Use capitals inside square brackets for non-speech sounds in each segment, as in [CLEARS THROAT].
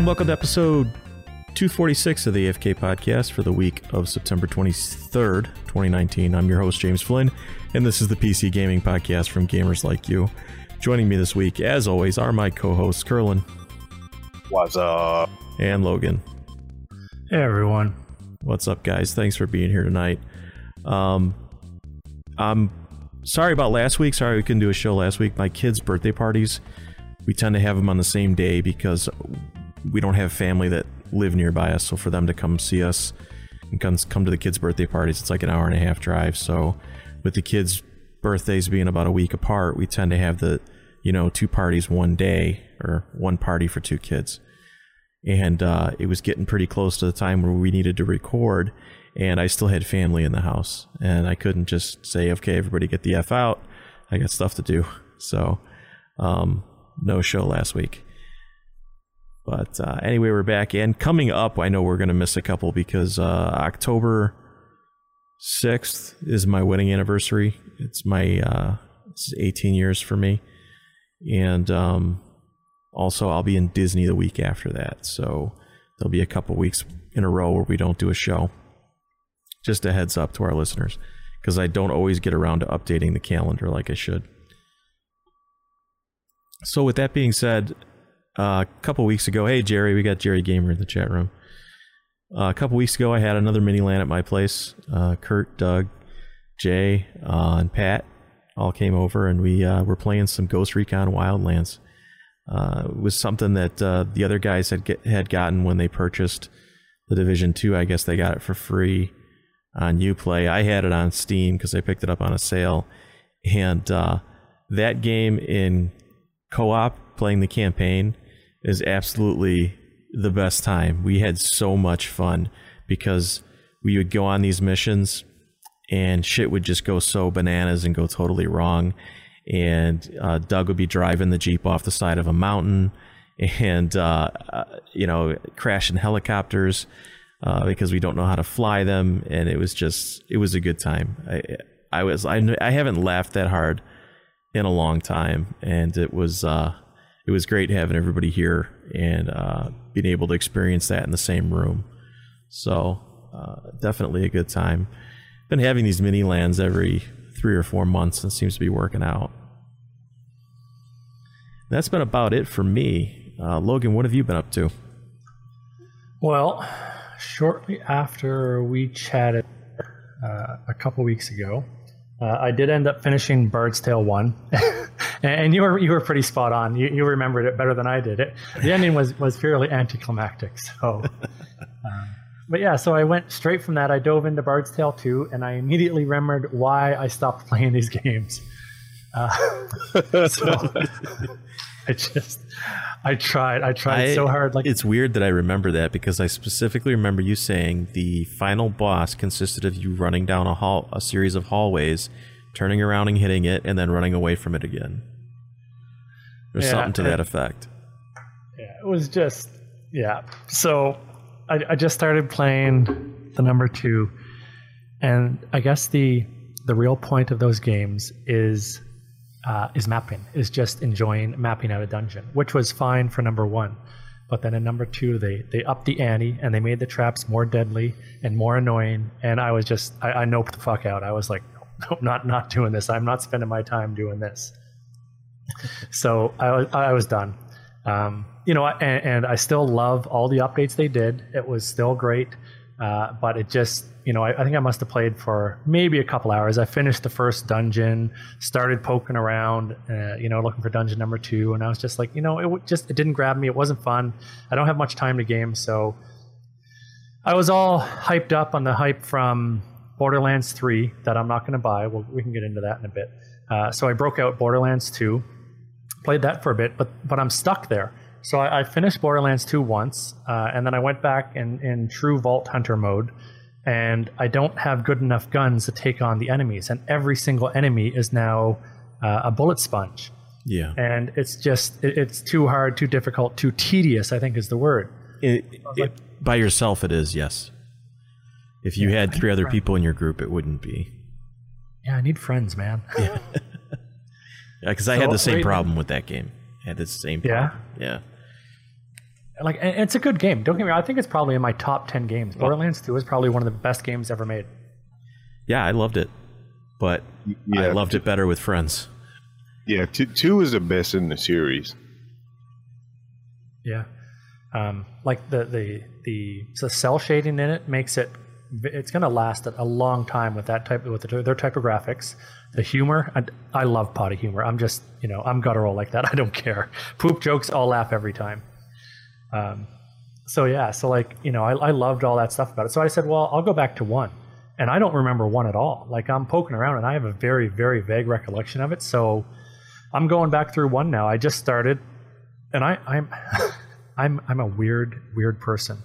and welcome to episode 246 of the AFK podcast for the week of September 23rd, 2019. I'm your host, James Flynn, and this is the PC Gaming Podcast from gamers like you. Joining me this week, as always, are my co hosts, Curlin What's up? and Logan. Hey everyone. What's up, guys? Thanks for being here tonight. Um, I'm sorry about last week. Sorry we couldn't do a show last week. My kids' birthday parties, we tend to have them on the same day because we don't have family that live nearby us. So for them to come see us and come, to the kids' birthday parties, it's like an hour and a half drive. So with the kids' birthdays being about a week apart, we tend to have the, you know, two parties one day or one party for two kids and uh, it was getting pretty close to the time where we needed to record and i still had family in the house and i couldn't just say okay everybody get the f out i got stuff to do [LAUGHS] so um, no show last week but uh, anyway we're back and coming up i know we're going to miss a couple because uh, october 6th is my wedding anniversary it's my uh, it's 18 years for me and um, also, I'll be in Disney the week after that, so there'll be a couple weeks in a row where we don't do a show. Just a heads up to our listeners, because I don't always get around to updating the calendar like I should. So, with that being said, uh, a couple weeks ago, hey Jerry, we got Jerry Gamer in the chat room. Uh, a couple weeks ago, I had another mini LAN at my place. Uh, Kurt, Doug, Jay, uh, and Pat all came over, and we uh, were playing some Ghost Recon Wildlands uh, was something that the other guys had get, had gotten when they purchased the Division Two. I guess they got it for free on UPlay. I had it on Steam because I picked it up on a sale, and that game in co-op playing the campaign is absolutely the best time. We had so much fun because we would go on these missions and shit would just go so bananas and go totally wrong and uh, Doug would be driving the Jeep off the side of a mountain [LAUGHS] and, uh, you know, crashing helicopters uh, because we don't know how to fly them. And it was just, it was a good time. I, I was, I, I haven't laughed that hard in a long time. And it was, uh, it was great having everybody here and uh, being able to experience that in the same room. So, uh, definitely a good time. Been having these mini LANs every three or four months and seems to be working out. That's been about it for me. Uh, Logan, what have you been up to? Well, shortly after we chatted uh, a couple weeks ago, uh, I did end up finishing Bard's Tale one, [LAUGHS] and you were you were pretty spot on. You, you remembered it better than I did. It the [LAUGHS] ending was was fairly anticlimactic. So, um, [LAUGHS] but yeah, so I went straight from that. I dove into Bard's Tale 2, and I immediately remembered why I stopped playing these [LAUGHS] games. Uh, so I just, I tried, I tried I- so hard. Like It's weird that I remember that because I specifically remember you saying the final boss consisted of you running down a hall, a series of hallways, turning around and hitting it, and then running away from it again. There's Yeah, something to that effect. Yeah, it was just yeah. So I, I just started playing the number two, and I guess the the real point of those games is uh, is mapping, is just enjoying mapping out a dungeon, which was fine for number one. But then in number two, they they upped the ante and they made the traps more deadly and more annoying. And I was just I, I noped the fuck out. I was like, [LAUGHS] no, not not doing this. I'm not spending my time doing this. So I was I was done. Um, you know, and, and I still love all the updates they did. It was still great, uh, but it just, you know, I, I think I must have played for maybe a couple hours. I finished the first dungeon, started poking around, uh, you know, looking for dungeon number two, and I was just like, you know, it just it didn't grab me. It wasn't fun. I don't have much time to game, so I was all hyped up on the hype from Borderlands 3 that I'm not going to buy. Well, we can get into that in a bit. Uh, so I broke out Borderlands 2, played that for a bit, but but I'm stuck there. So I, I finished Borderlands 2 once, uh, and then I went back in, in true Vault Hunter mode, and I don't have good enough guns to take on the enemies. And every single enemy is now uh, a bullet sponge. Yeah. And it's just, it, it's too hard, too difficult, too tedious, I think is the word. It, it, by yourself, it is, yes. If you had three other people in your group, it wouldn't be. Yeah, I need friends, man. Yeah, [LAUGHS] [LAUGHS] because I So, had the same right- problem with that game. I had the same Yeah? problem. Yeah. like and it's a good game. Don't get me wrong. I think it's probably in my top ten games. Borderlands Two is probably one of the best games ever made. Yeah, I loved it, but yeah, I loved it better with friends. Yeah, two, two is the best in the series. Yeah, um, like the the the the cell shading in it makes it it's going to last a long time with that type with the, their type of graphics. The humor, I, I love potty humor. I'm just you know I'm guttural like that. [LAUGHS] I don't care. Poop jokes, I'll laugh every time. Um, so yeah, so like you know I, I loved all that stuff about it. So I said, well, I'll go back to one, and I don't remember one at all. Like I'm poking around and I have a very very vague recollection of it. So I'm going back through one now. I just started and I, I'm [LAUGHS] I'm I'm a weird weird person.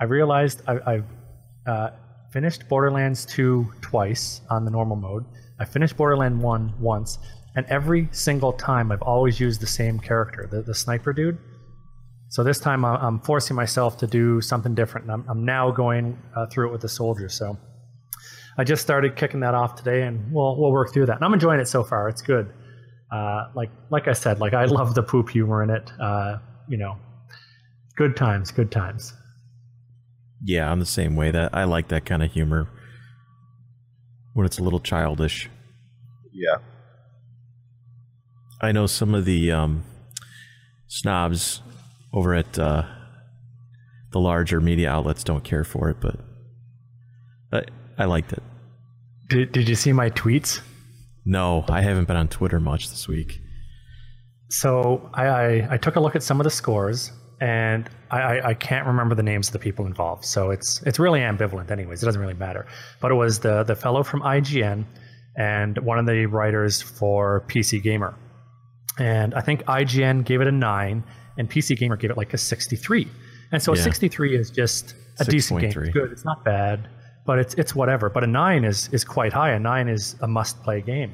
I realized I, I've uh, finished Borderlands 2 twice on the normal mode. I finished Borderland 1 once, and every single time I've always used the same character, the, the sniper dude. So this time I'm forcing myself to do something different, I'm, I'm now going uh, through it with the soldier. So I just started kicking that off today, and we'll we'll work through that. And I'm enjoying it so far. It's good. Uh, like like I said, like I love the poop humor in it. Uh, you know, good times, good times. Yeah, I'm the same way. That I like that kind of humor when it's a little childish. Yeah. I know some of the um, snobs over at uh, the larger media outlets don't care for it, but I, I liked it. Did, did you see my tweets? No, I haven't been on Twitter much this week. So I, I, I took a look at some of the scores, and I, I, can't remember the names of the people involved. So it's it's really ambivalent, anyways. It doesn't really matter. But it was the the fellow from IGN and one of the writers for PC Gamer, and I think IGN gave it a nine, and PC Gamer gave it like a sixty-three. And so a sixty-three is just a decent game. It's good. It's not bad, but it's it's whatever. But a nine is is quite high. A nine is a must-play game.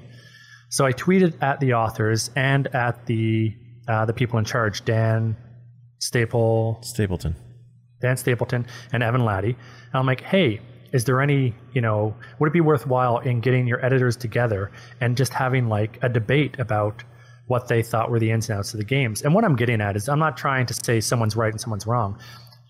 So I tweeted at the authors and at the uh, the people in charge, Dan Staple, Stapleton. Dan Stapleton, and Evan Lahti. And I'm like, hey, is there any, you know, would it be worthwhile in getting your editors together and just having like a debate about what they thought were the ins and outs of the games? And what I'm getting at is I'm not trying to say someone's right and someone's wrong,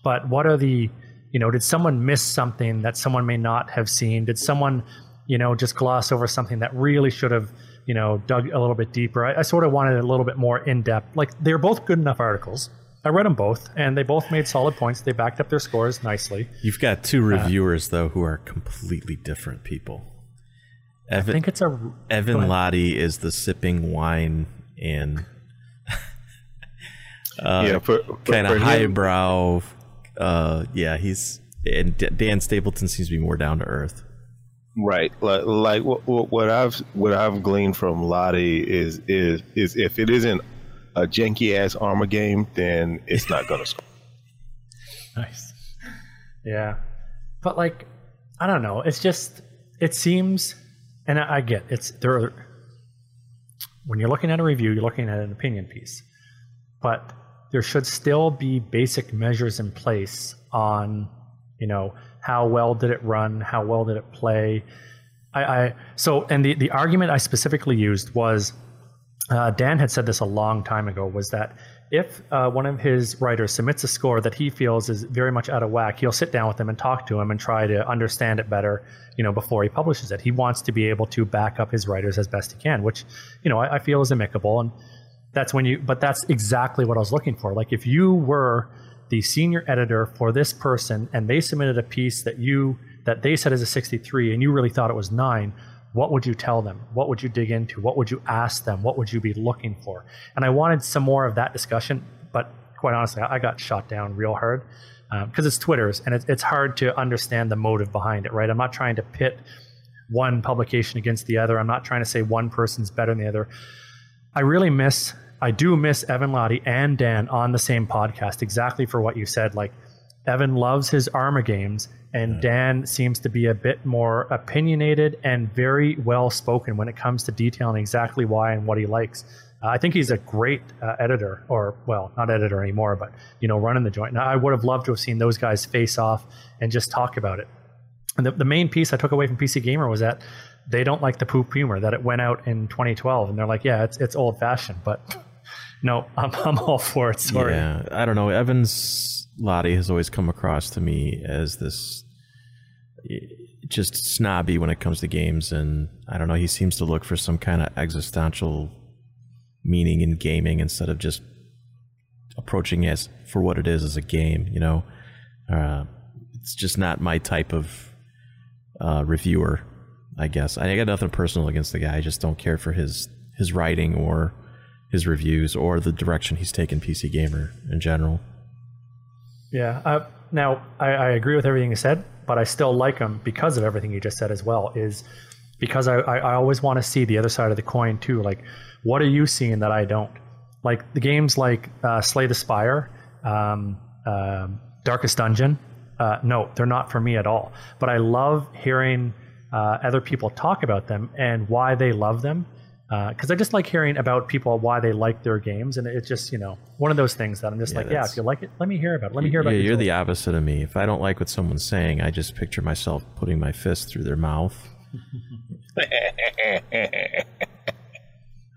but what are the, you know, did someone miss something that someone may not have seen? Did someone, you know, just gloss over something that really should have, you know, dug a little bit deeper? I, I sort of wanted a little bit more in depth. Like they're both good enough articles. I read them both, and they both made solid points. They backed up their scores nicely. You've got two reviewers though who are completely different people. I Evan think it's a Evan Lahti is the sipping wine and [LAUGHS] yeah. For, for, kind of him- highbrow. Uh, yeah, he's and D- Dan Stapleton seems to be more down to earth. Right. Like, like what, what what I've what I've gleaned from Lahti is is is if it isn't a janky ass Arma game, then it's not gonna score. [LAUGHS] Nice. Yeah. But like, I don't know. It's just, it seems, and I, I get it's there. Are, when you're looking at a review, you're looking at an opinion piece, but there should still be basic measures in place on, you know, how well did it run, how well did it play. I, I so and the the argument I specifically used was uh, Dan had said this a long time ago was that if uh, one of his writers submits a score that he feels is very much out of whack, he'll sit down with them and talk to him and try to understand it better, you know, before he publishes it. He wants to be able to back up his writers as best he can, which, you know, I, I feel is amicable. And that's when you, but that's exactly what I was looking for. Like if you were the senior editor for this person and they submitted a piece that you, that they said is a 63 and you really thought it was nine, what would you tell them? What would you dig into? What would you ask them? What would you be looking for? And I wanted some more of that discussion, but quite honestly, I got shot down real hard uh, because it's Twitter's and it's it's hard to understand the motive behind it, right? I'm not trying to pit one publication against the other. I'm not trying to say one person's better than the other. I really miss, I do miss Evan Lahti and Dan on the same podcast exactly for what you said. Like, Evan loves his Arma games, and Dan seems to be a bit more opinionated and very well spoken when it comes to detailing exactly why and what he likes. Uh, I think he's a great uh, editor, or well, not editor anymore, but you know, running the joint. Now, I would have loved to have seen those guys face off and just talk about it. And the, the main piece I took away from PC Gamer was that they don't like the poop humor that it went out in 2012, and they're like, yeah, it's it's old fashioned, but [LAUGHS] no, I'm I'm all for it. Sorry. Yeah, I don't know. Evans Lahti has always come across to me as this just snobby when it comes to games, and I don't know. He seems to look for some kind of existential meaning in gaming instead of just approaching it as for what it is as a game. You know, uh, it's just not my type of uh, reviewer. I guess I got nothing personal against the guy. I just don't care for his his writing or his reviews or the direction he's taken PC Gamer in general. Yeah. Uh, now I, I, agree with everything you said, but I still like him because of everything you just said as well. Is because I, I, I always want to see the other side of the coin too. Like, what are you seeing that I don't? Like the games like uh, Slay the Spire, um, uh, Darkest Dungeon. Uh, no, they're not for me at all. But I love hearing uh, other people talk about them and why they love them because uh, I just like hearing about people why they like their games, and it's just you know one of those things that I'm just yeah, like, yeah, if you like it, let me hear about it. Let me hear about. It. Yeah, you're the opposite of me. If I don't like what someone's saying, I just picture myself putting my fist through their mouth.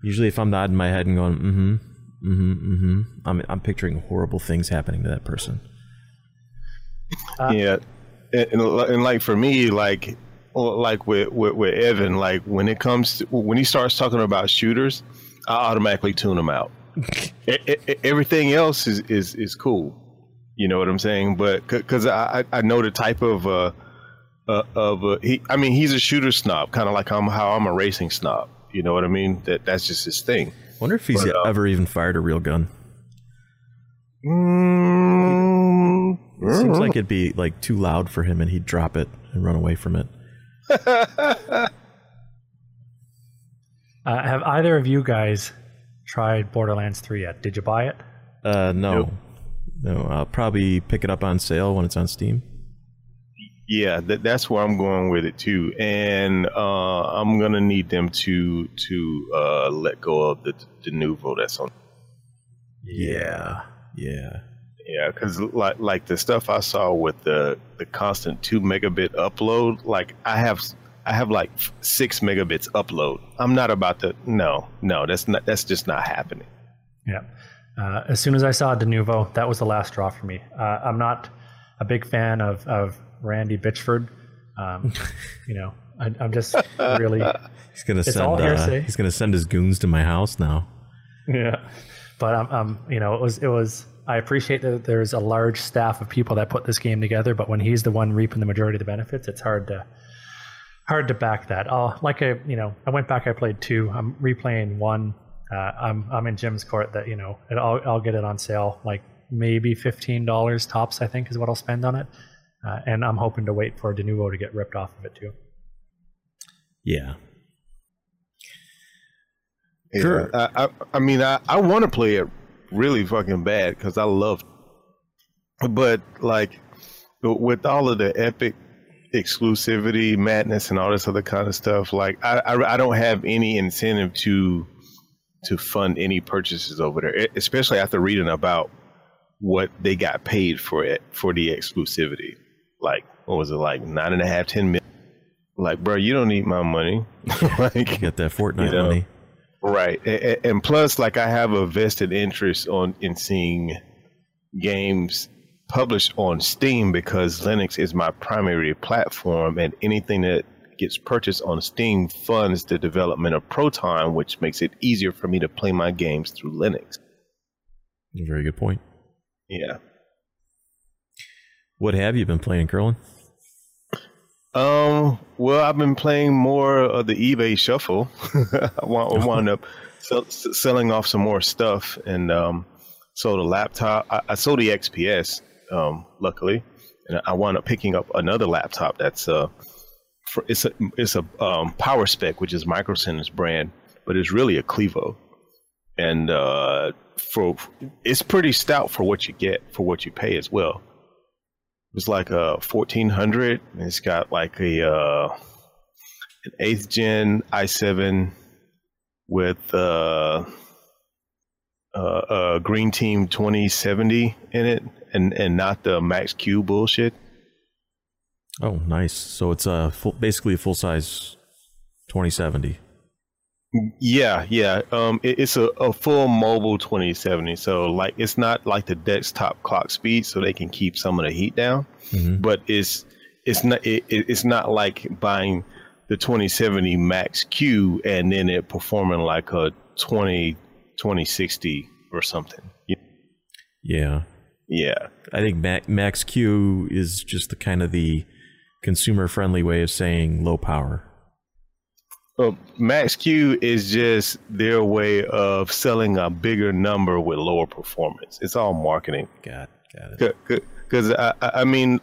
Usually, if I'm nodding my head and going, mm-hmm, mm-hmm, mm-hmm, I'm I'm picturing horrible things happening to that person. Uh, yeah, and, and like for me, like like with, with, with Evan, like when it comes to when he starts talking about shooters, I automatically tune him out. it, [LAUGHS] it, everything else is, is is cool. You know what I'm saying? But because I I know the type of uh, uh of uh, he I mean he's a shooter snob, kind of like I'm how I'm a racing snob. You know what I mean? That that's just his thing. Wonder if he's but, uh, ever even fired a real gun. Mm, seems like it'd be like too loud for him, and he'd drop it and run away from it. [LAUGHS] uh, have either of you guys tried Borderlands 3 yet? Did you buy it? Uh, no. Nope. No, I'll probably pick it up on sale when it's on Steam. Yeah, that, that's where I'm going with it too, and uh, I'm gonna need them to to uh, let go of the the Denuvo that's on. Yeah, yeah. Yeah, because like like the stuff I saw with the the constant two megabit upload, like I have I have like six megabits upload. I'm not about to. No, no, that's not. That's just not happening. Yeah. Uh, as soon as I saw Denuvo, that was the last straw for me. Uh, I'm not a big fan of of Randy Bitchford. Um, [LAUGHS] you know, I, am just [LAUGHS] really. He's gonna send. Uh, he's gonna send his goons to my house now. Yeah, but I'm, um, um, you know, it was it was I appreciate that there's a large staff of people that put this game together, but when he's the one reaping the majority of the benefits, it's hard to hard to back that. Oh, like I, you know, I went back. I played two. I'm replaying one. Uh, I'm I'm in Jim's court that you know I'll I'll get it on sale like maybe fifteen dollars tops. I think is what I'll spend on it, uh, and I'm hoping to wait for Denuvo to get ripped off of it too. Yeah. yeah sure. I, I, I mean, I, I want to play it really fucking bad because I love. But like with all of the epic exclusivity madness and all this other kind of stuff, like I, I, I don't have any incentive to to fund any purchases over there, especially after reading about what they got paid for it for the exclusivity. Like what was it like nine and a half, ten million? Like, bro, you don't need my money. [LAUGHS] like, you get that Fortnite you know, money. Right, and plus, like I have a vested interest on in seeing games published on Steam because Linux is my primary platform, and anything that gets purchased on Steam funds the development of Proton, which makes it easier for me to play my games through Linux. Very good point. Yeah. What have you been playing, Curlin? Um. Well, I've been playing more of the eBay Shuffle. [LAUGHS] I wound up sell, selling off some more stuff, and um, sold a laptop. I, I sold the XPS, um, luckily, and I wound up picking up another laptop. That's uh, for, it's a it's a um, PowerSpec, which is Micro Center's brand, but it's really a Clevo, and uh, for it's pretty stout for what you get for what you pay as well was like a 1400 and it's got like a uh, an eighth gen i7 with uh, uh, a green team 2070 in it and and not the Max-Q bullshit. Oh nice. So it's a full, basically a full size 2070 Yeah, yeah. Um, it, it's a, a full mobile 2070. So like, it's not like the desktop clock speed, so they can keep some of the heat down. Mhm. But it's it's not it, it- it's not like buying the 2070 Max Q and then it performing like a 20 2060 or something. Yeah. Yeah. I think Ma- Max Q is just the kind of the consumer friendly way of saying low power. Well, Max Q is just their way of selling a bigger number with lower performance. It's all marketing. Got got it. Because I, I mean,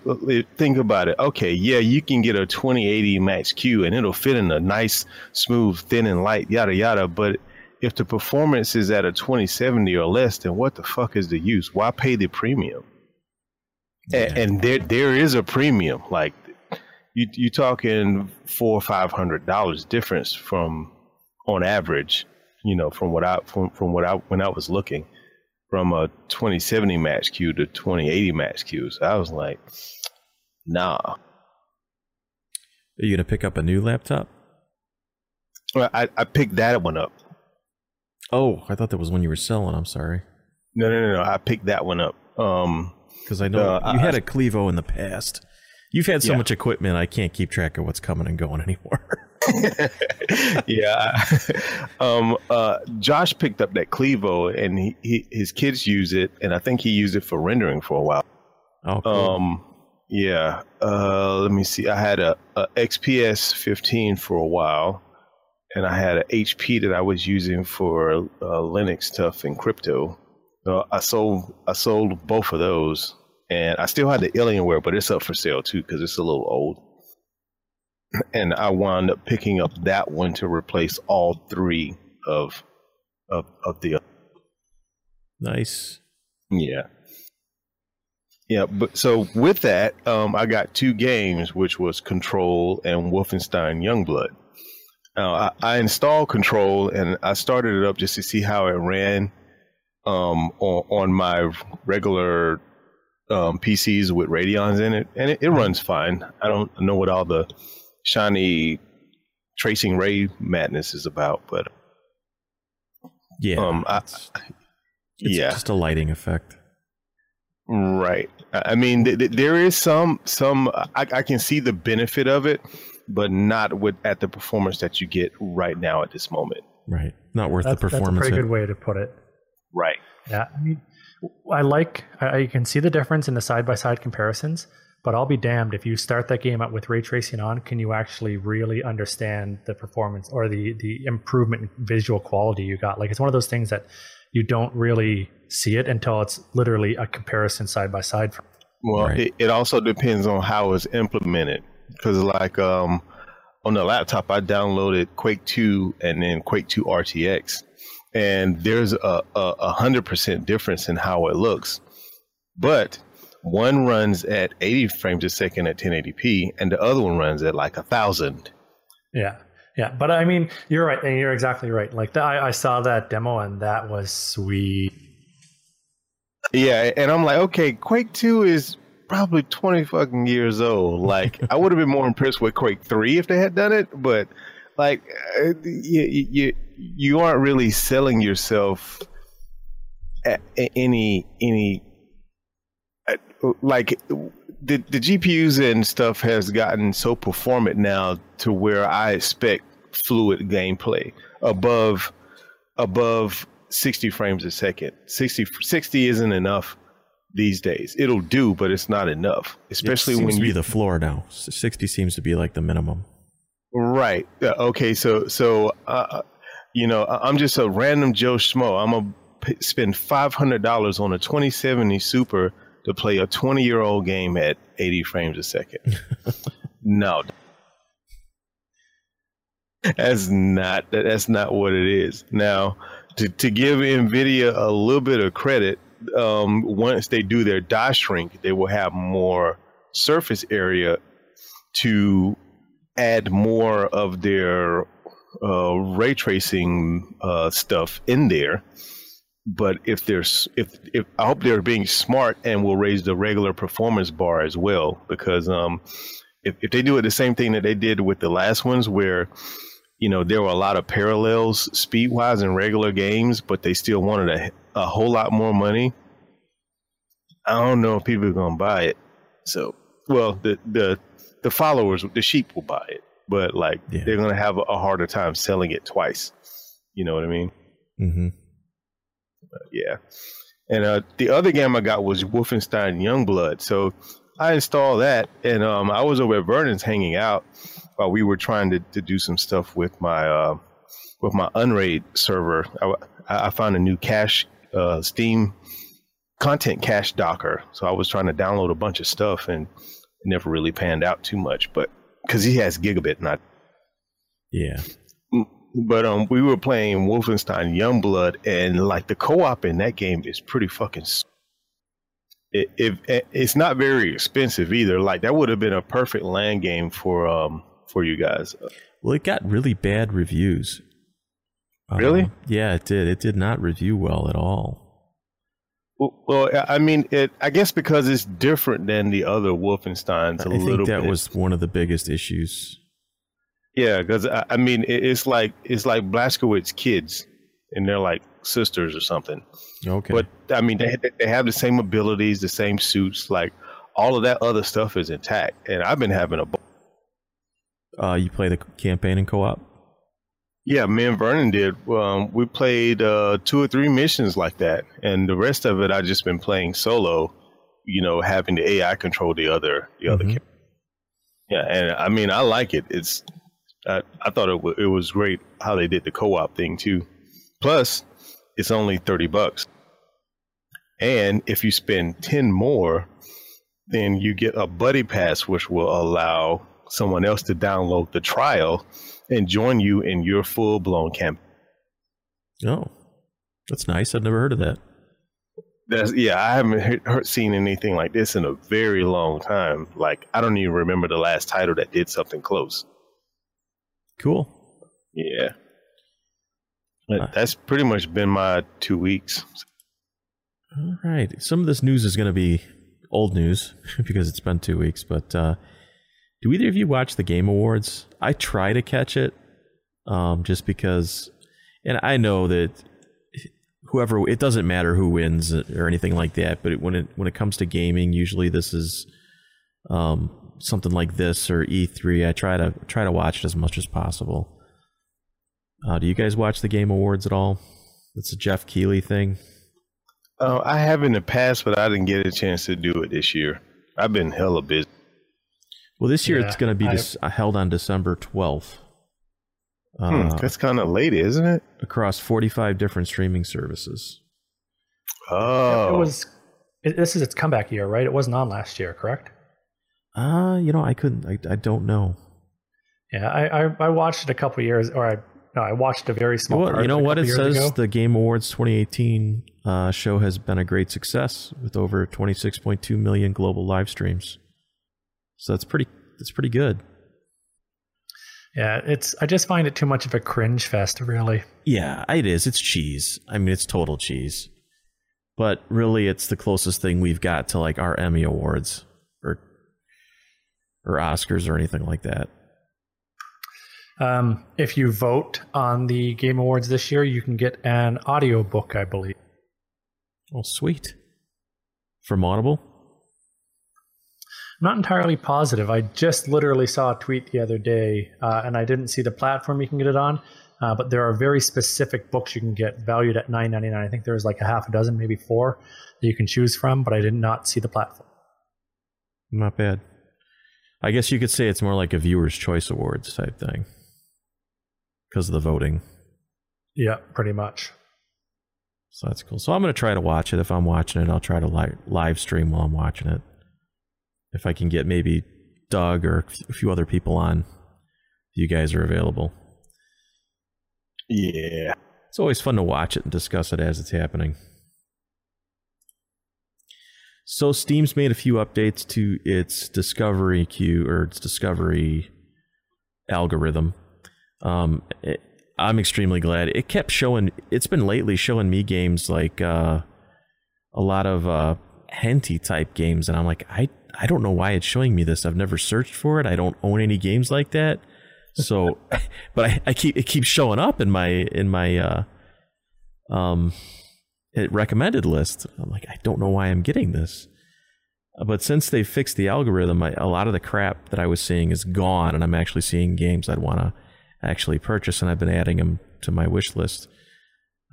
think about it. Okay, yeah, you can get a 2080 Max Q and it'll fit in a nice, smooth, thin and light, yada yada. But if the performance is at a 2070 or less, then what the fuck is the use? Why pay the premium? Yeah. And there there is a premium. Like you you talking four or five hundred dollars difference from on average. You know, from what I from from what I when I was looking from a 2070 Max Q to 2080 Max Q. So I was like, nah. Are you gonna pick up a new laptop? Well, I, I picked that one up. Oh, I thought that was one you were selling. I'm sorry, No, no, no, no. I picked that one up. Um, because I know Uh, you I- had a Clevo in the past. You've had so Yeah. much equipment, I can't keep track of what's coming and going [LAUGHS] anymore. [LAUGHS] yeah. [LAUGHS] um, uh, Josh picked up that Clevo, and he, he, his kids use it, and I think he used it for rendering for a while. oh, cool. Um, yeah. Uh, let me see. I had a, a XPS 15 for a while, and I had a HP that I was using for uh, Linux stuff and crypto. So I sold I sold both of those, and I still had the Alienware, but it's up for sale too because it's a little old. [CLEARS THROAT] And I wound up picking up that one to replace all three of of of the nice. yeah. Yeah, but so with that, um, I got two games, which was Control and Wolfenstein Youngblood. Now, I, I installed Control and I started it up just to see how it ran um, on, on my regular um, PCs with Radeons in it, and it, it runs fine. I don't know what all the shiny tracing ray madness is about, but Yeah. Um, I- it's, it's yeah. just a lighting effect. Right. I I mean, th- th- there is some some I, I can see the benefit of it, but not with at the performance that you get right now at this moment. Right. Not worth That's, the performance. that's a pretty good way to put it. Right. Yeah, I mean, I like I, I can see the difference in the side by side comparisons, but I'll be damned if you start that game up with ray tracing on, can you actually really understand the performance or the the improvement in visual quality you got? Like it's one of those things that you don't really see it until it's literally a comparison side by side. Well, Right. it, it also depends on how it's implemented. Because like um, on the laptop, I downloaded Quake Two and then Quake Two RTX, and there's a a a hundred percent difference in how it looks. But one runs at 80 frames a second at 1080p, and the other one runs at like a thousand. Yeah. Yeah, but I mean, you're right, and you're exactly right. Like that, I, I saw that demo, and that was sweet. Yeah, and I'm like, okay, Quake Two is probably 20 fucking years old. Like, I would have been more impressed with Quake Three if they had done it, but like, uh, you you you aren't really selling yourself at any any uh, like the the GPUs and stuff has gotten so performant now to where I expect fluid gameplay above above 60 frames a second. 60 60 isn't enough these days. It'll do, but it's not enough, especially it seems when to you be the floor now. Sixty seems to be like the minimum. Right. Okay. So, so, uh, you know, I'm just a random Joe Schmo. I'm gonna p- spend five hundred dollars on a 2070 Super to play a 20 year old game at 80 frames a second. [LAUGHS] no, that's not that- that's not what it is. Now, to to give Nvidia a little bit of credit, um, once they do their die shrink, they will have more surface area to add more of their uh, ray tracing uh, stuff in there. But if there's if if I hope they're being smart and will raise the regular performance bar as well because um if if they do it the same thing that they did with the last ones where you know, there were a lot of parallels speed wise in regular games, but they still wanted a, a whole lot more money. I don't know if people are to buy it. So, well, the, the, the followers, the sheep will buy it, but like Yeah. they're going to have a, harder time selling it twice. You know what I mean? Mm-hmm. Yeah. And uh, the other game I got was Wolfenstein Youngblood. So I installed that, and um, I was over at Vernon's hanging out while we were trying to, to do some stuff with my uh, with my Unraid server. I, I found a new cache, uh, Steam content cache Docker. So I was trying to download a bunch of stuff, and never really panned out too much. But because he has gigabit, not Yeah. but um, we were playing Wolfenstein Youngblood, and like the co-op in that game is pretty fucking. It, it it's not very expensive either. Like that would have been a perfect LAN game for um for you guys. Well, it got really bad reviews. Really? Um, yeah, it did. It did not review well at all. Well, I mean, it. I guess because it's different than the other Wolfenstein's a I think that bit. was one of the biggest issues. yeah, because I, I mean, it, it's like it's like Blazkowicz kids, and they're like sisters or something. Okay. But I mean, they they have the same abilities, the same suits, like all of that other stuff is intact. And I've been having a uh, you play the campaign in co-op? Yeah, me and Vernon did. Um, we played uh, two or three missions like that, and the rest of it I just been playing solo. You know, having the AI control the other the other. Mhm. Ca- yeah, and I mean, I like it. It's I, I thought it, w- it was great how they did the co-op thing too. Plus, it's only thirty bucks, and if you spend ten more, then you get a buddy pass, which will allow someone else to download the trial and join you in your full blown campaign. Oh, that's nice. I've never heard of that. That's yeah, I haven't heard, heard, seen anything like this in a very long time. Like I don't even remember the last title that did something close. Cool. Yeah, that's pretty much been my two weeks. All right. Some of this news is going to be old news [LAUGHS] because it's been two weeks. But uh, do either of you watch the Game Awards? I try to catch it, um, just because, and I know that whoever it doesn't matter who wins or anything like that. But when it when it comes to gaming, usually this is um, something like this or E3. I try to try to watch it as much as possible. Uh, do you guys watch the Game Awards at all? It's a Geoff Keighley thing. Uh, I have in the past, but I didn't get a chance to do it this year. I've been hella busy. Well, this year Yeah, it's going to be I- dis- uh, held on December 12th uh, Hmm, that's kind of late, isn't it? across 45 different streaming services. Oh, It was. It, this is its comeback year, right? It wasn't on last year, correct? Uh, you know, I couldn't, I, I don't know. Yeah, I, I, I watched it a couple years, or I no, I watched a very small. Well, part you know what? It says ago. the Game Awards 2018 uh, show has been a great success with over 26.2 million global live streams. So that's pretty, that's pretty good. Yeah, it's. I just find it too much of a cringe fest, really. Yeah, it is. It's cheese. I mean, it's total cheese. But really, it's the closest thing we've got to like our Emmy Awards or or Oscars or anything like that. Um, if you vote on the Game Awards this year, you can get an audio book, I believe. Oh, sweet. From Audible? I'm not entirely positive. I just literally saw a tweet the other day, uh, and I didn't see the platform you can get it on. Uh, but there are very specific books you can get valued at nine ninety nine. I think there's like a half a dozen, maybe four, that you can choose from. But I did not see the platform. Not bad. I guess you could say it's more like a viewer's choice awards type thing because of the voting. Yeah, pretty much. So that's cool. So I'm going to try to watch it. If I'm watching it, I'll try to li- live stream while I'm watching it. If I can get maybe Doug or a few other people on, if you guys are available. yeah. It's always fun to watch it and discuss it as it's happening. So Steam's made a few updates to its discovery queue or its discovery algorithm. Um, it- I'm extremely glad. It kept showing. It's been lately showing me games like uh, a lot of uh, hentai type games, and I'm like, I I don't know why it's showing me this. I've never searched for it. I don't own any games like that. so, [LAUGHS] but I, I keep it keeps showing up in my in my uh, um recommended list. I'm like, I don't know why I'm getting this. But since they fixed the algorithm, I, a lot of the crap that I was seeing is gone, and I'm actually seeing games I'd want to actually purchase, and I've been adding them to my wish list,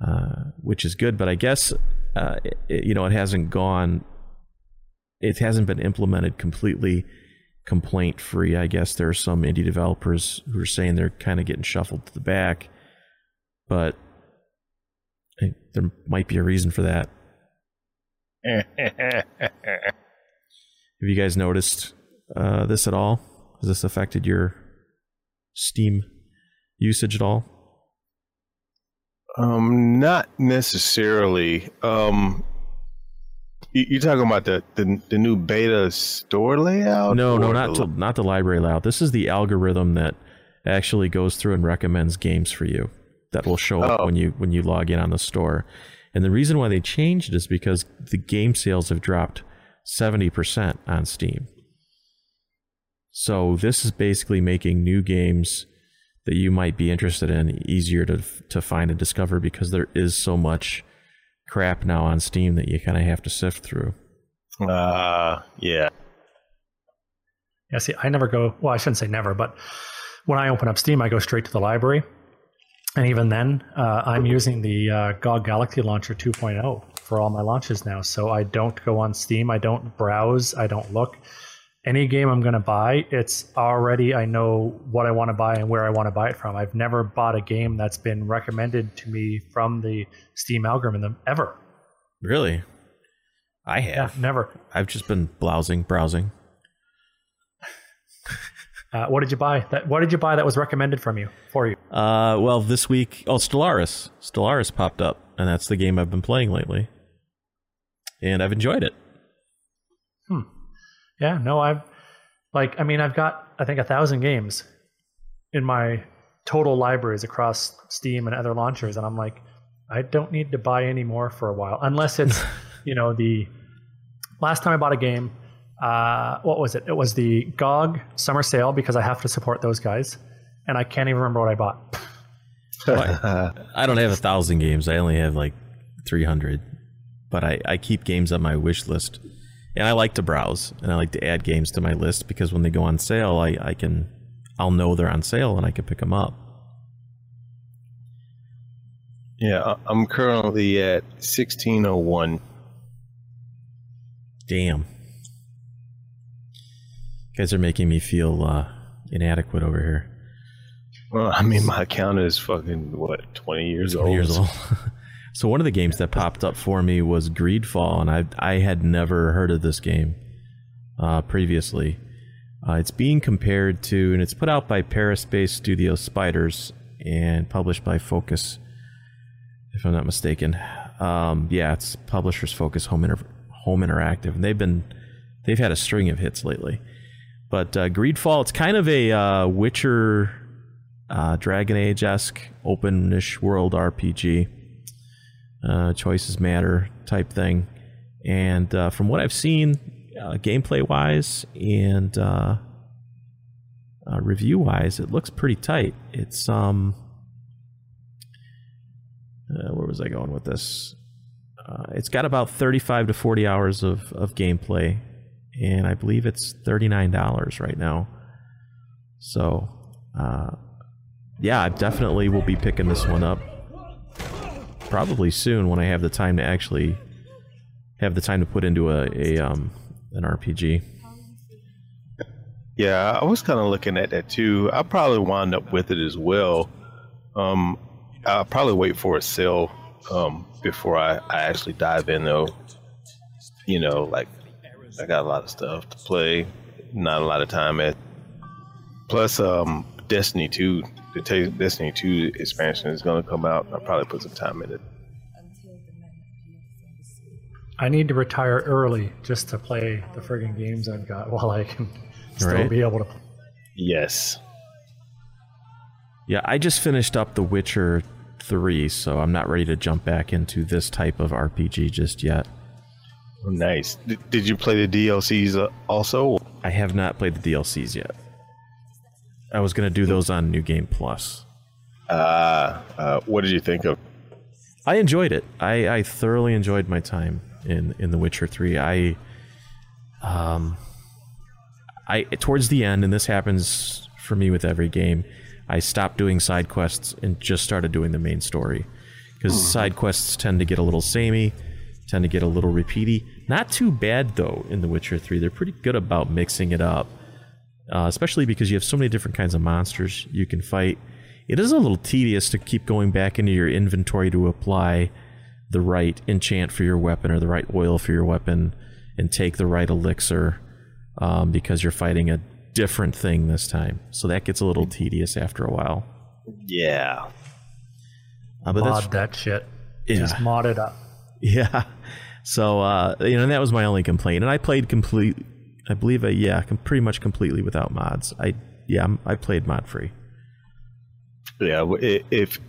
uh, which is good. But I guess uh, it, you know it hasn't gone, it hasn't been implemented completely complaint free. I guess there are some indie developers who are saying they're kind of getting shuffled to the back, but there might be a reason for that. [LAUGHS] Have you guys noticed uh, this at all? Has this affected your Steam usage at all? Um, not necessarily. Um, you, are talking about the, the, the new beta store layout? No, no, not the, to, not the library layout. This is the algorithm that actually goes through and recommends games for you that will show up oh. when you when you log in on the store. And the reason why they changed it is because the game sales have dropped 70% on Steam. So this is basically making new games that you might be interested in easier to to find and discover because there is so much crap now on Steam that you kind of have to sift through. Uh, yeah. Yeah, see, I never go, well, I shouldn't say never, but when I open up Steam, I go straight to the library. And even then, uh, I'm using the uh, GOG Galaxy Launcher 2.0 for all my launches now. So I don't go on Steam. I don't browse. I don't look. Any game I'm going to buy, it's already, I know what I want to buy and where I want to buy it from. I've never bought a game that's been recommended to me from the Steam algorithm ever. Really? I have. Yeah, never. I've just been browsing, browsing. [LAUGHS] Uh, what did you buy? That what did you buy that was recommended from you for you? Uh, well, this week, oh, Stellaris. Stellaris popped up, and that's the game I've been playing lately and I've enjoyed it. Hmm. Yeah. No, I've like. I mean, I've got I think a thousand games in my total libraries across Steam and other launchers, and I'm like, I don't need to buy any more for a while, unless it's [LAUGHS] you know the last time I bought a game. Uh, what was it? It was the GOG summer sale because I have to support those guys, and I can't even remember what I bought. well, [LAUGHS] I, I don't have a thousand games. I only have like three hundred but I, I keep games on my wish list. And I like to browse and I like to add games to my list because when they go on sale, I, I can I'll know they're on sale and I can pick them up. Yeah, I'm currently at 1601. Damn. You guys are making me feel uh, inadequate over here. Well, I mean, my account is fucking what, 20 years 20 old? years old. [LAUGHS] So one of the games that popped up for me was Greedfall, and I I had never heard of this game uh, previously. Uh, it's being compared to, and it's put out by Paris-based studio Spiders and published by Focus, if I'm not mistaken. Um, yeah, it's publishers Focus Home Inter- Home Interactive, and they've been they've had a string of hits lately. But uh, Greedfall, it's kind of a uh, Witcher, uh, Dragon Age esque, open-ish world RPG uh, choices matter type thing. And uh, from what I've seen, uh, gameplay wise and uh, uh, review wise, it looks pretty tight. It's um, uh, where was I going with this? it's got about 35 to 40 hours of, of gameplay, and I believe it's $39 right now. So, yeah, I definitely will be picking this one up probably soon when I have the time to actually have the time to put into a, a um an RPG. Yeah, I was kind of looking at that too. I'll probably wind up with it as well. Um, I'll probably wait for a sale um, before I, I actually dive in though. You know, like I got a lot of stuff to play, not a lot of time at. Plus, um, Destiny 2 the Destiny 2 expansion is going to come out. I'll probably put some time in it. I need to retire early just to play the friggin' games I've got [LAUGHS] while I can still right. be able to. Play. Yes. Yeah, I just finished up The Witcher 3, so I'm not ready to jump back into this type of RPG just yet. Nice. D- did you play the DLCs uh, also? I have not played the DLCs yet. I was going to do those on New Game Plus. Uh, uh, what did you think of? I enjoyed it. I, I thoroughly enjoyed my time in in The Witcher Three. I um I towards the end, and this happens for me with every game. I stopped doing side quests and just started doing the main story because mm. side quests tend to get a little samey, tend to get a little repeaty. Not too bad though in The Witcher Three. They're pretty good about mixing it up, uh, especially because you have so many different kinds of monsters you can fight. It is a little tedious to keep going back into your inventory to apply the right enchant for your weapon or the right oil for your weapon and take the right elixir um, because you're fighting a different thing this time. So that gets a little tedious after a while. Yeah. Uh, but mod that shit. Yeah. Just mod it up. [LAUGHS] Yeah. So uh, you know, that was my only complaint. And I played complete. I believe, I, yeah, I can pretty much completely without mods. I yeah, I played mod free. Yeah, if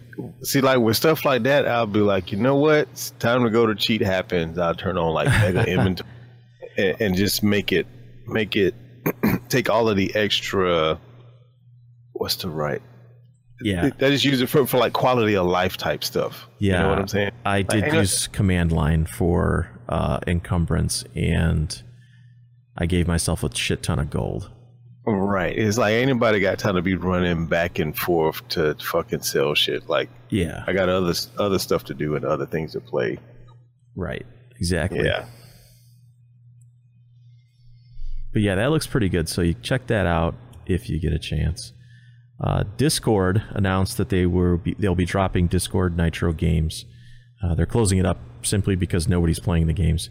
see like with stuff like that, I'll be like, you know what? It's time to go to cheat happens. I'll turn on like mega [LAUGHS] inventory and, and just make it make it [CLEARS THROAT] take all of the extra. What's the right? Yeah, that is use it for, for like quality of life type stuff. Yeah, you know what I'm saying. I did like, use command line for uh, encumbrance, and I gave myself a shit ton of gold. Right. It's like anybody got time to be running back and forth to fucking sell shit. Like, yeah, I got other other stuff to do and other things to play. Right. Exactly. Yeah. But yeah, that looks pretty good. So you check that out if you get a chance. Uh, Discord announced that they were be, they'll be dropping Discord Nitro games. Uh, they're closing it up simply because nobody's playing the games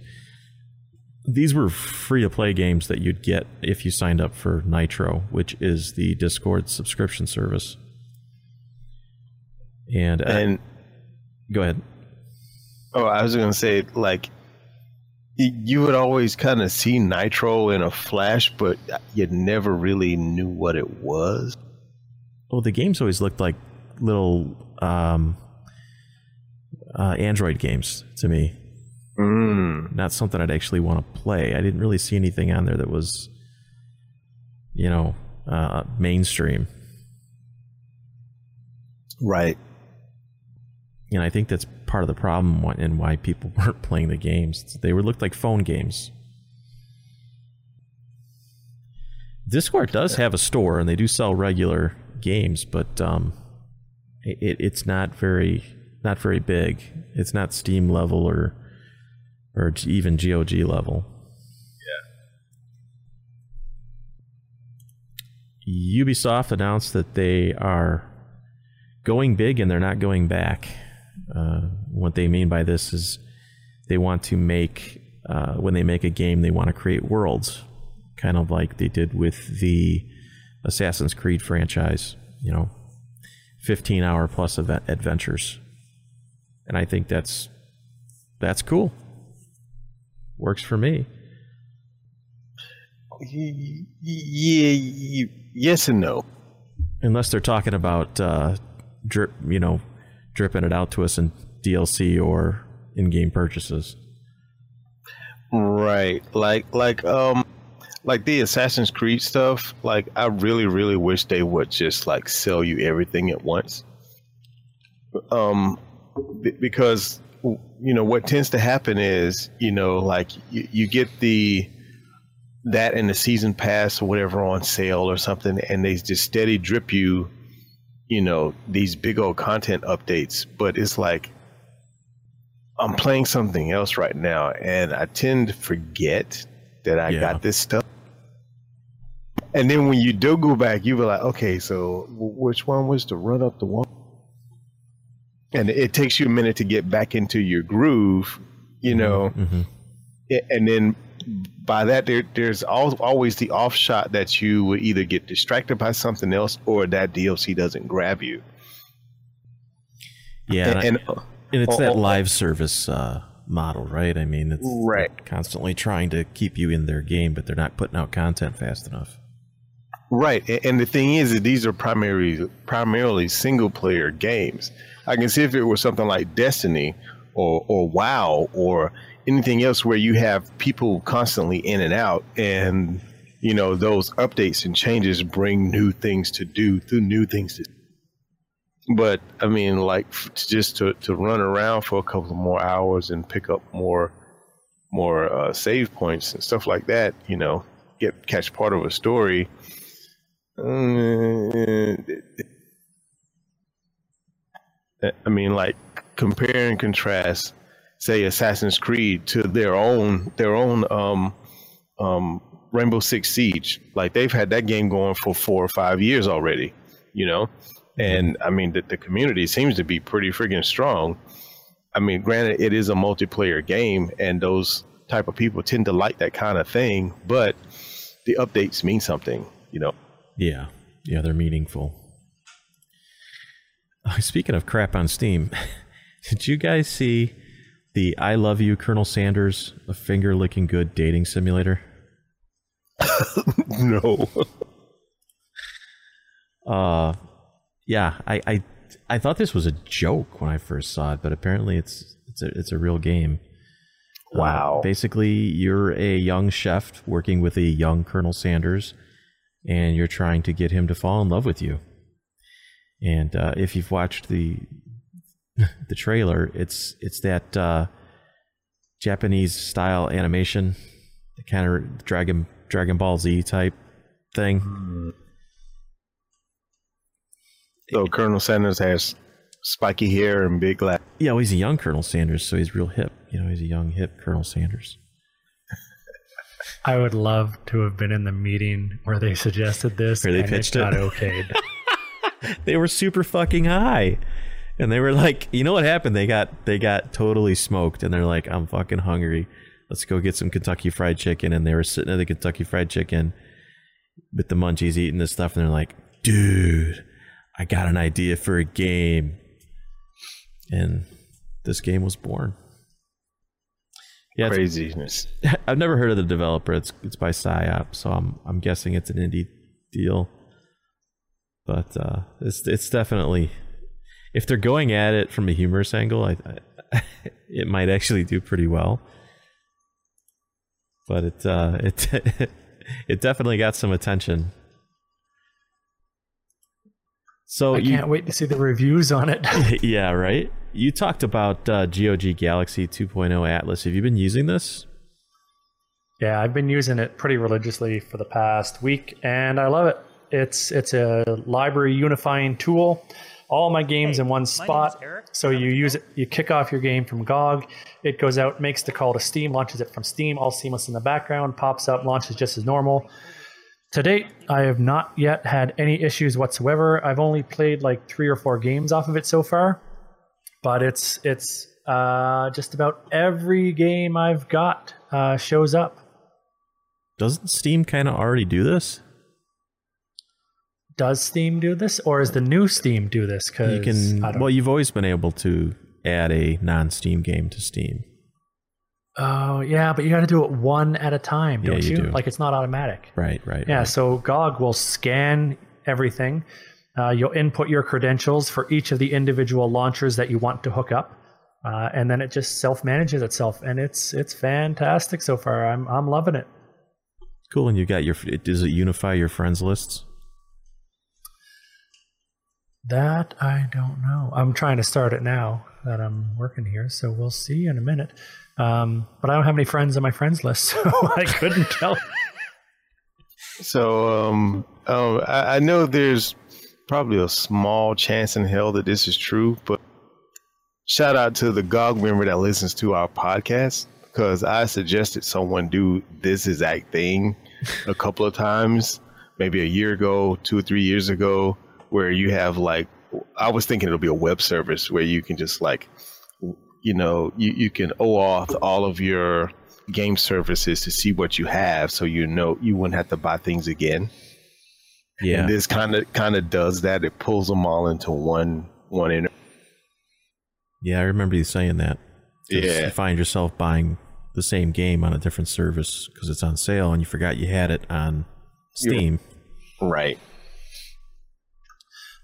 these were free to play games that you'd get if you signed up for Nitro, which is the Discord subscription service. And uh, and go ahead. Oh, I was going to say like you would always kind of see Nitro in a flash, but you never really knew what it was. Well, the games always looked like little um, uh, Android games to me. Mm. Not something I'd actually want to play. I didn't really see anything on there that was, you know, uh, mainstream. Right. And I think that's part of the problem and why people [LAUGHS] weren't playing the games. They were looked like phone games. Discord does have a store and they do sell regular games, but um, it, it's not very not very big. It's not Steam level or or even GOG level. Yeah. Ubisoft announced that they are going big and they're not going back. Uh, what they mean by this is they want to make, uh, when they make a game, they want to create worlds, kind of like they did with the Assassin's Creed franchise, you know, 15 hour plus event adventures. And I think that's that's cool works for me. Yeah, yes and no. Unless they're talking about uh, drip, you know, dripping it out to us in DLC or in-game purchases. Right, like like um, like the Assassin's Creed stuff. Like I really really wish they would just like sell you everything at once. Um, because you know what tends to happen is you know like you, you get the that and the season pass or whatever on sale or something and they just steady drip you you know these big old content updates. But it's like i'm playing something else right now and i tend to forget that i yeah. got this stuff. And then when you do go back you be like okay so which one was to run up the one and it takes you a minute to get back into your groove, you mm-hmm, know, mm-hmm. and then by that there, there's always the off shot that you will either get distracted by something else or that DLC doesn't grab you. Yeah, and, and, and, and it's uh, that live service uh, model, right? I mean, it's right. constantly trying to keep you in their game, but they're not putting out content fast enough. Right, and the thing is that these are primarily primarily single player games. I can see if it was something like Destiny or or WoW or anything else where you have people constantly in and out, and you know, those updates and changes bring new things to do, through new things to. But I mean, like just to to run around for a couple of more hours and pick up more more uh, save points and stuff like that, you know, get catch part of a story. Uh, I mean, like compare and contrast, say Assassin's Creed to their own their own um, um, Rainbow Six Siege. Like they've had that game going for four or five years already, you know. And I mean, the, the community seems to be pretty freaking strong. I mean, granted, it is a multiplayer game, and those type of people tend to like that kind of thing. But the updates mean something, you know. Yeah, yeah, they're meaningful. Uh, Speaking of crap on Steam, [LAUGHS] did you guys see the "I Love You, Colonel Sanders" a finger licking good dating simulator? [LAUGHS] no. [LAUGHS] Uh, yeah, I, I I thought this was a joke when I first saw it, but apparently it's it's a it's a real game. Uh, Wow. basically, you're a young chef working with a young Colonel Sanders, and you're trying to get him to fall in love with you. And uh, if you've watched the [LAUGHS] the trailer, it's it's that uh, Japanese style animation, the kind of Dragon Dragon Ball Z type thing. So Colonel Sanders has spiky hair and big glass. Yeah, well, he's a young Colonel Sanders, so he's real hip. You know, he's a young hip Colonel Sanders. I would love to have been in the meeting where they suggested this Where they and pitched it got it. okayed. [LAUGHS] [LAUGHS] they were super fucking high. And they were like you know what happened? They got they got totally smoked and they're like i'm fucking hungry. Let's go get some kentucky fried chicken. And they were sitting at the kentucky fried chicken with the munchies eating this stuff. And they're like dude i got an idea for a game. And this game was born. Yeah Craziness. [LAUGHS] I've never heard of the developer. It's it's by Psyop, so I'm I'm guessing it's an indie deal. But uh, it's it's definitely if they're going at it from a humorous angle, I, I [LAUGHS] it might actually do pretty well. But it uh, it [LAUGHS] it definitely got some attention. So I you, can't wait to see the reviews on it. [LAUGHS] yeah, right. You talked about uh, GOG Galaxy 2.0 Atlas. Have you been using this? Yeah, I've been using it pretty religiously for the past week, and I love it. It's it's a library unifying tool. All my games Hey, in one spot. So you use it, you kick off your game from GOG. It goes out, makes the call to Steam, launches it from Steam, all seamless in the background, pops up, launches just as normal. To date, I have not yet had any issues whatsoever. I've only played like three or four games off of it so far, but it's it's uh, just about every game I've got uh, shows up. Doesn't Steam kind of already do this? Does Steam do this, or is the new Steam do this? Because You can. Well, you've always been able to add a non-Steam game to Steam. Oh yeah, but you got to do it one at a time, don't you you? do. Like it's not automatic. Right. Right. Yeah, right. so GOG will scan everything. Uh, you'll input your credentials for each of the individual launchers that you want to hook up, uh, and then it just self manages itself, and it's it's fantastic so far. I'm I'm loving it. Cool. And you got your. Does it unify your friends lists? That I don't know. I'm trying to start it now that I'm working here, so we'll see in a minute. Um, but I don't have any friends on my friends list, [LAUGHS] so I couldn't tell. So um, um, I, I know there's probably a small chance in hell that this is true, but shout out to the GOG member that listens to our podcast because I suggested someone do this exact thing a couple of times, maybe a year ago, two or three years ago, where you have like, I was thinking it'll be a web service where you can just like, you know, you, you can OAuth all of your game services to see what you have so you know you wouldn't have to buy things again. Yeah. And this kind of kind of does that. It pulls them all into one one inter- Yeah. I remember you saying that. Yeah. You find yourself buying the same game on a different service because it's on sale, and you forgot you had it on Steam. right.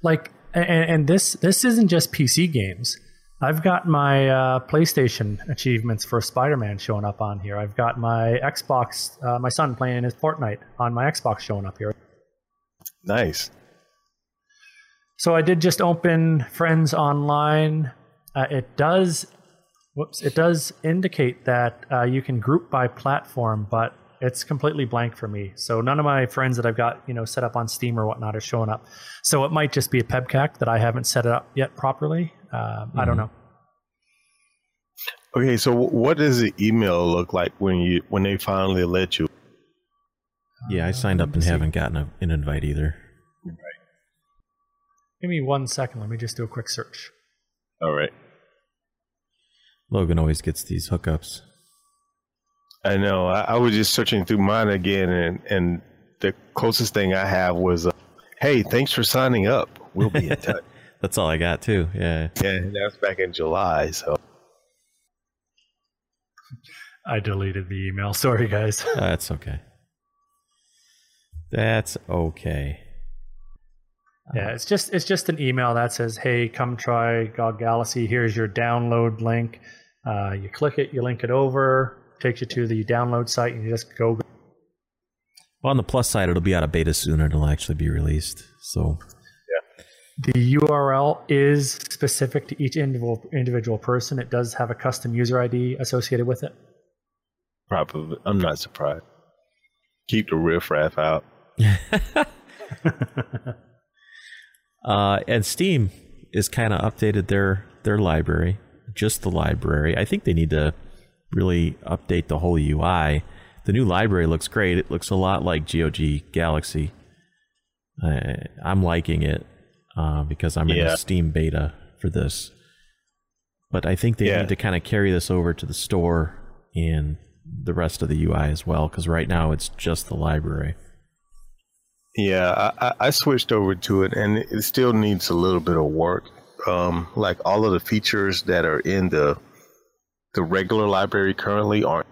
Like and, and this this isn't just PC games. I've got my uh, PlayStation achievements for Spider-Man showing up on here. I've got my Xbox, uh, my son playing his Fortnite on my Xbox showing up here. Nice. So I did just open Friends Online. Uh, it does, whoops, it does indicate that uh, you can group by platform, but it's completely blank for me. So none of my friends that I've got, you know, set up on Steam or whatnot are showing up. So it might just be a PEBKAC that I haven't set it up yet properly. Uh, I don't know. Okay, so what does the email look like when you when they finally let you? Yeah, I signed up and haven't gotten a, an invite either. Right. Give me one second. Let me just do a quick search. All right. Logan always gets these hookups. I know. I, I was just searching through mine again, and and the closest thing I have was, uh, "Hey, thanks for signing up. We'll be in [LAUGHS] touch." That's all I got too. Yeah. yeah, and that was back in July. So I deleted the email. Sorry, guys. [LAUGHS] That's okay. That's okay. Yeah, it's just it's just an email that says, "Hey, come try GOG Galaxy. Here's your download link. Uh, you click it, you link it over, takes you to the download site, and you just go." Well, on the plus side, it'll be out of beta soon. It'll actually be released. So yeah. The URL is specific to each individual individual person. It does have a custom user ID associated with it. probably, I'm not surprised. Keep the riffraff out. [LAUGHS] Uh, and Steam is kind of updated their their library, just the library. I think they need to really update the whole UI. The new library looks great. It looks a lot like GOG Galaxy. Uh, I'm liking it uh, because I'm in Yeah. a Steam beta for this. But I think they Yeah. need to kind of carry this over to the store and the rest of the UI as well, because right now it's just the library. Yeah, I, I- I switched over to it, and it still needs a little bit of work. Um, like all of the features that are in the the regular library currently aren't.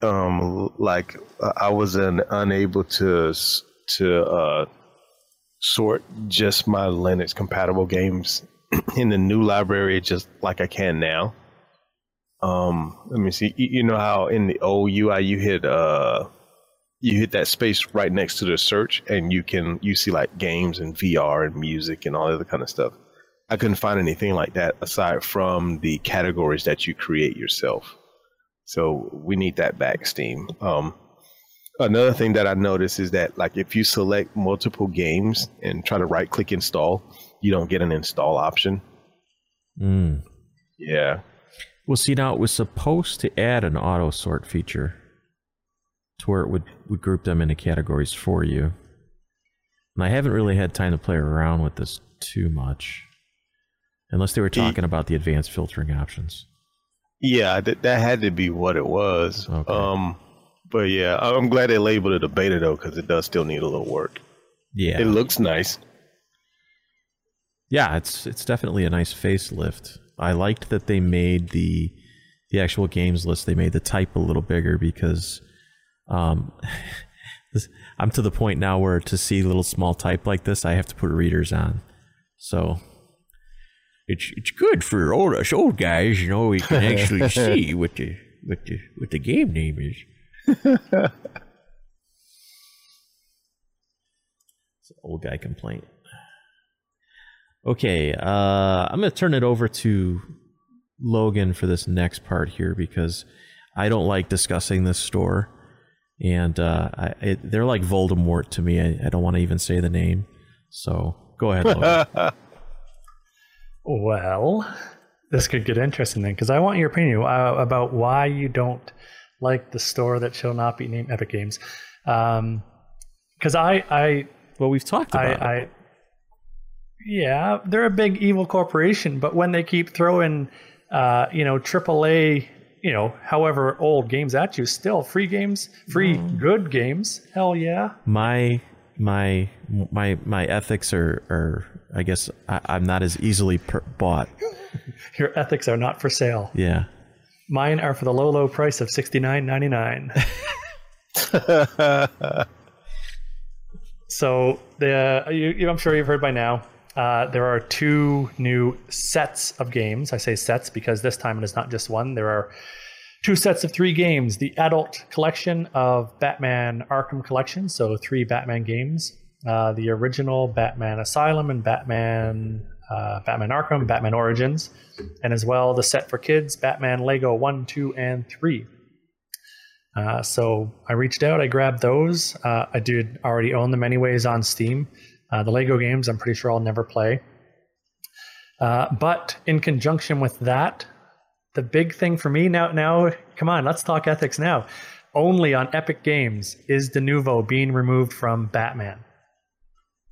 Um, like I was un, unable to to uh, sort just my Linux compatible games [CLEARS THROAT] in the new library, just like I can now. Um, let me see. You, know how in the old UI you hit uh you hit that space right next to the search and you can you see like games and VR and music and all other kind of stuff. I couldn't find anything like that aside from the categories that you create yourself. So we need that back, Steam. Um, another thing that I noticed is that like if you select multiple games and try to right click install, you don't get an install option. Mm. Yeah. Well, see, now it was supposed to add an auto sort feature to where it would, would group them into categories for you. And I haven't really had time to play around with this too much. Unless they were talking about the advanced filtering options. Yeah, that that had to be what it was. Okay. Um, but yeah, I'm glad they labeled it a beta though, because it does still need a little work. Yeah. It looks nice. yeah, it's it's definitely a nice facelift. I liked that they made the the actual games list. They made the type a little bigger because um, [LAUGHS] this, I'm to the point now where to see little small type like this, I have to put readers on. So it's it's good for old us old guys, you know. We can actually [LAUGHS] see what the what the what the game name is. [LAUGHS] it's an old guy complaint. Okay, uh, I'm going to turn it over to Logan for this next part here because I don't like discussing this store, and uh, I, it, they're like Voldemort to me. I, I don't want to even say the name. So go ahead, Logan. [LAUGHS] Well, this could get interesting then, because I want your opinion uh, about why you don't like the store that shall not be named Epic Games. Because I, I, well, we've talked I, about it. I, yeah, they're a big evil corporation, but when they keep throwing, uh, you know, AAA, you know, however old games at you, still free games, free good games. Hell yeah. my my my my ethics are are I guess I, I'm not as easily per- bought. [LAUGHS] Your ethics are not for sale. Yeah. Mine are for the low, low price of sixty nine ninety nine. [LAUGHS] so the you, you, I'm sure you've heard by now. uh, there are two new sets of games. I say sets because this time it is not just one. There are two sets of three games the adult collection of Batman Arkham Collection, so three Batman games. Uh, the original Batman Asylum and Batman uh, Batman Arkham, Batman Origins, and as well the set for kids Batman Lego 1, 2, and 3. Uh, so I reached out, I grabbed those. Uh, I did already own them anyways on Steam. Uh, the Lego games, I'm pretty sure I'll never play. Uh, but in conjunction with that, the big thing for me now, now, come on, let's talk ethics now. Only on Epic Games is Denuvo being removed from Batman.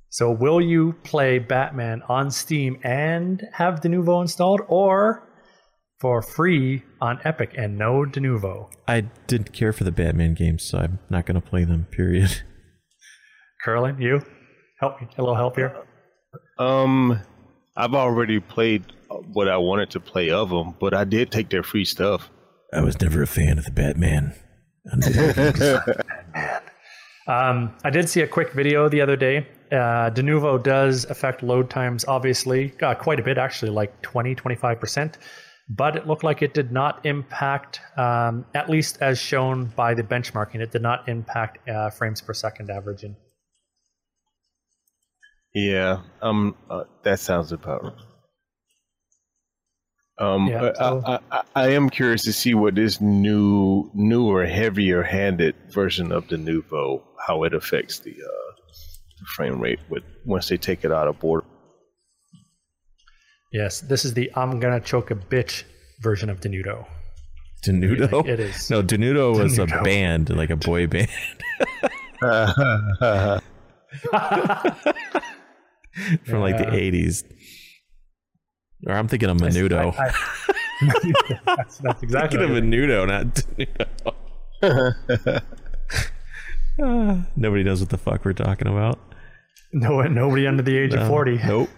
So will you play Batman on Steam and have Denuvo installed, or for free on Epic and no Denuvo? I didn't care for the Batman games, so I'm not going to play them. Period. [LAUGHS] Curlin, you help me. A little help here. Um, I've already played what I wanted to play of them, but I did take their free stuff. I was never a fan of the Batman. Um, I did see a quick video the other day. Uh, Denuvo does affect load times, obviously, uh, quite a bit, actually, like 20, 25%. But it looked like it did not impact, um, at least as shown by the benchmarking, it did not impact uh, frames per second averaging. Yeah, um, uh, that sounds about right. Um, Yeah, I- so- I, I, I am curious to see what this new, newer, heavier-handed version of Denuvo, how it affects the, uh, the frame rate with once they take it out of board. Yes, this is the I'm gonna choke a bitch version of Denudo. Denudo? Like, it is. No, Denudo was a band, like a boy band [LAUGHS] [LAUGHS] from like the 80s. Or I'm thinking of Menudo. I- I- [LAUGHS] that's, that's [LAUGHS] exactly thinking what of. Menudo, not. Ah, [LAUGHS] nobody knows what the fuck we're talking about. no, nobody under the age of 40. Nope.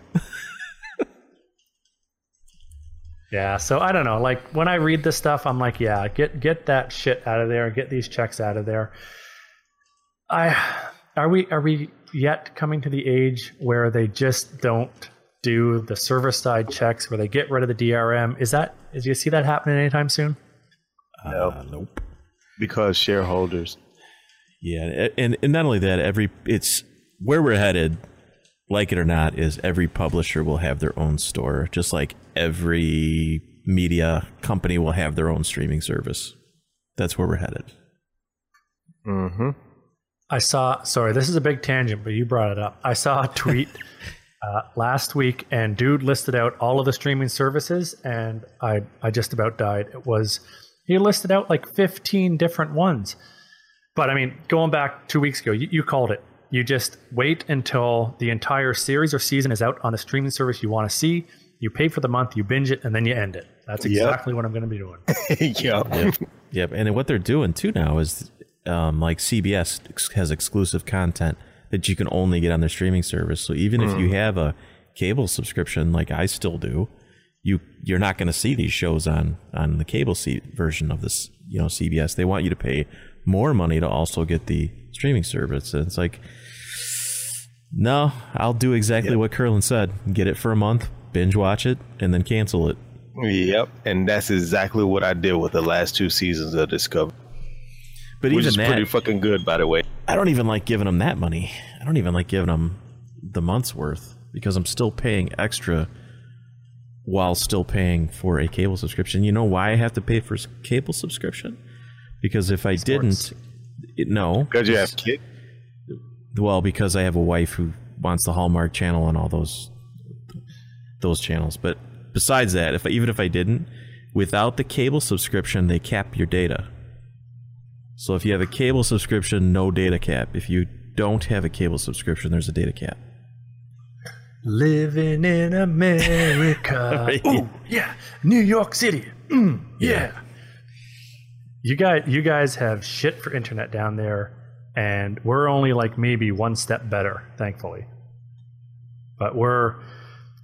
Yeah, so I don't know. Like when I read this stuff, I'm like, yeah, get get that shit out of there. Get these checks out of there. I are we are we yet coming to the age where they just don't do the server side checks where they get rid of the DRM? Is that is you see that happening anytime soon? Uh, nope. because shareholders. Yeah, and and not only that, every it's where we're headed, like it or not, is every publisher will have their own store, just like every media company will have their own streaming service. That's where we're headed. Mm-hmm. I saw, sorry, this is a big tangent, but you brought it up. I saw a tweet [LAUGHS] uh, last week, and dude listed out all of the streaming services, and I, I just about died. It was, he listed out like 15 different ones. But I mean, going back two weeks ago, you, you called it. You just wait until the entire series or season is out on the streaming service you want to see. You pay for the month, you binge it, and then you end it. That's Yep. exactly what I'm going to be doing. [LAUGHS] yeah. Yep, Yep. and what they're doing too now is um, like CBS has exclusive content that you can only get on their streaming service. So even if you mm. have a cable subscription, like I still do, you you're not going to see these shows on on the cable C- version of this, you know, CBS. They want you to pay more money to also get the streaming service. And it's like, no, I'll do exactly what Curlin said: get it for a month, binge watch it, and then cancel it. Yep. And that's exactly what I did with the last two seasons of Discovery, But which even is that, pretty fucking good, by the way. I don't even like giving them that money. I don't even like giving them the month's worth because I'm still paying extra while still paying for a cable subscription. You know why I have to pay for s- cable subscription? Because if I didn't, it, no. Because you have kids. Well, because I have a wife who wants the Hallmark channel and all those those channels. But besides that, if I, even if I didn't, without the cable subscription, they cap your data. So if you have a cable subscription, no data cap. If you don't have a cable subscription, there's a data cap. Living in America. [LAUGHS] Right. Ooh, yeah. New York City. Mm, yeah. You guys you guys have shit for internet down there and we're only like maybe one step better, thankfully. But we're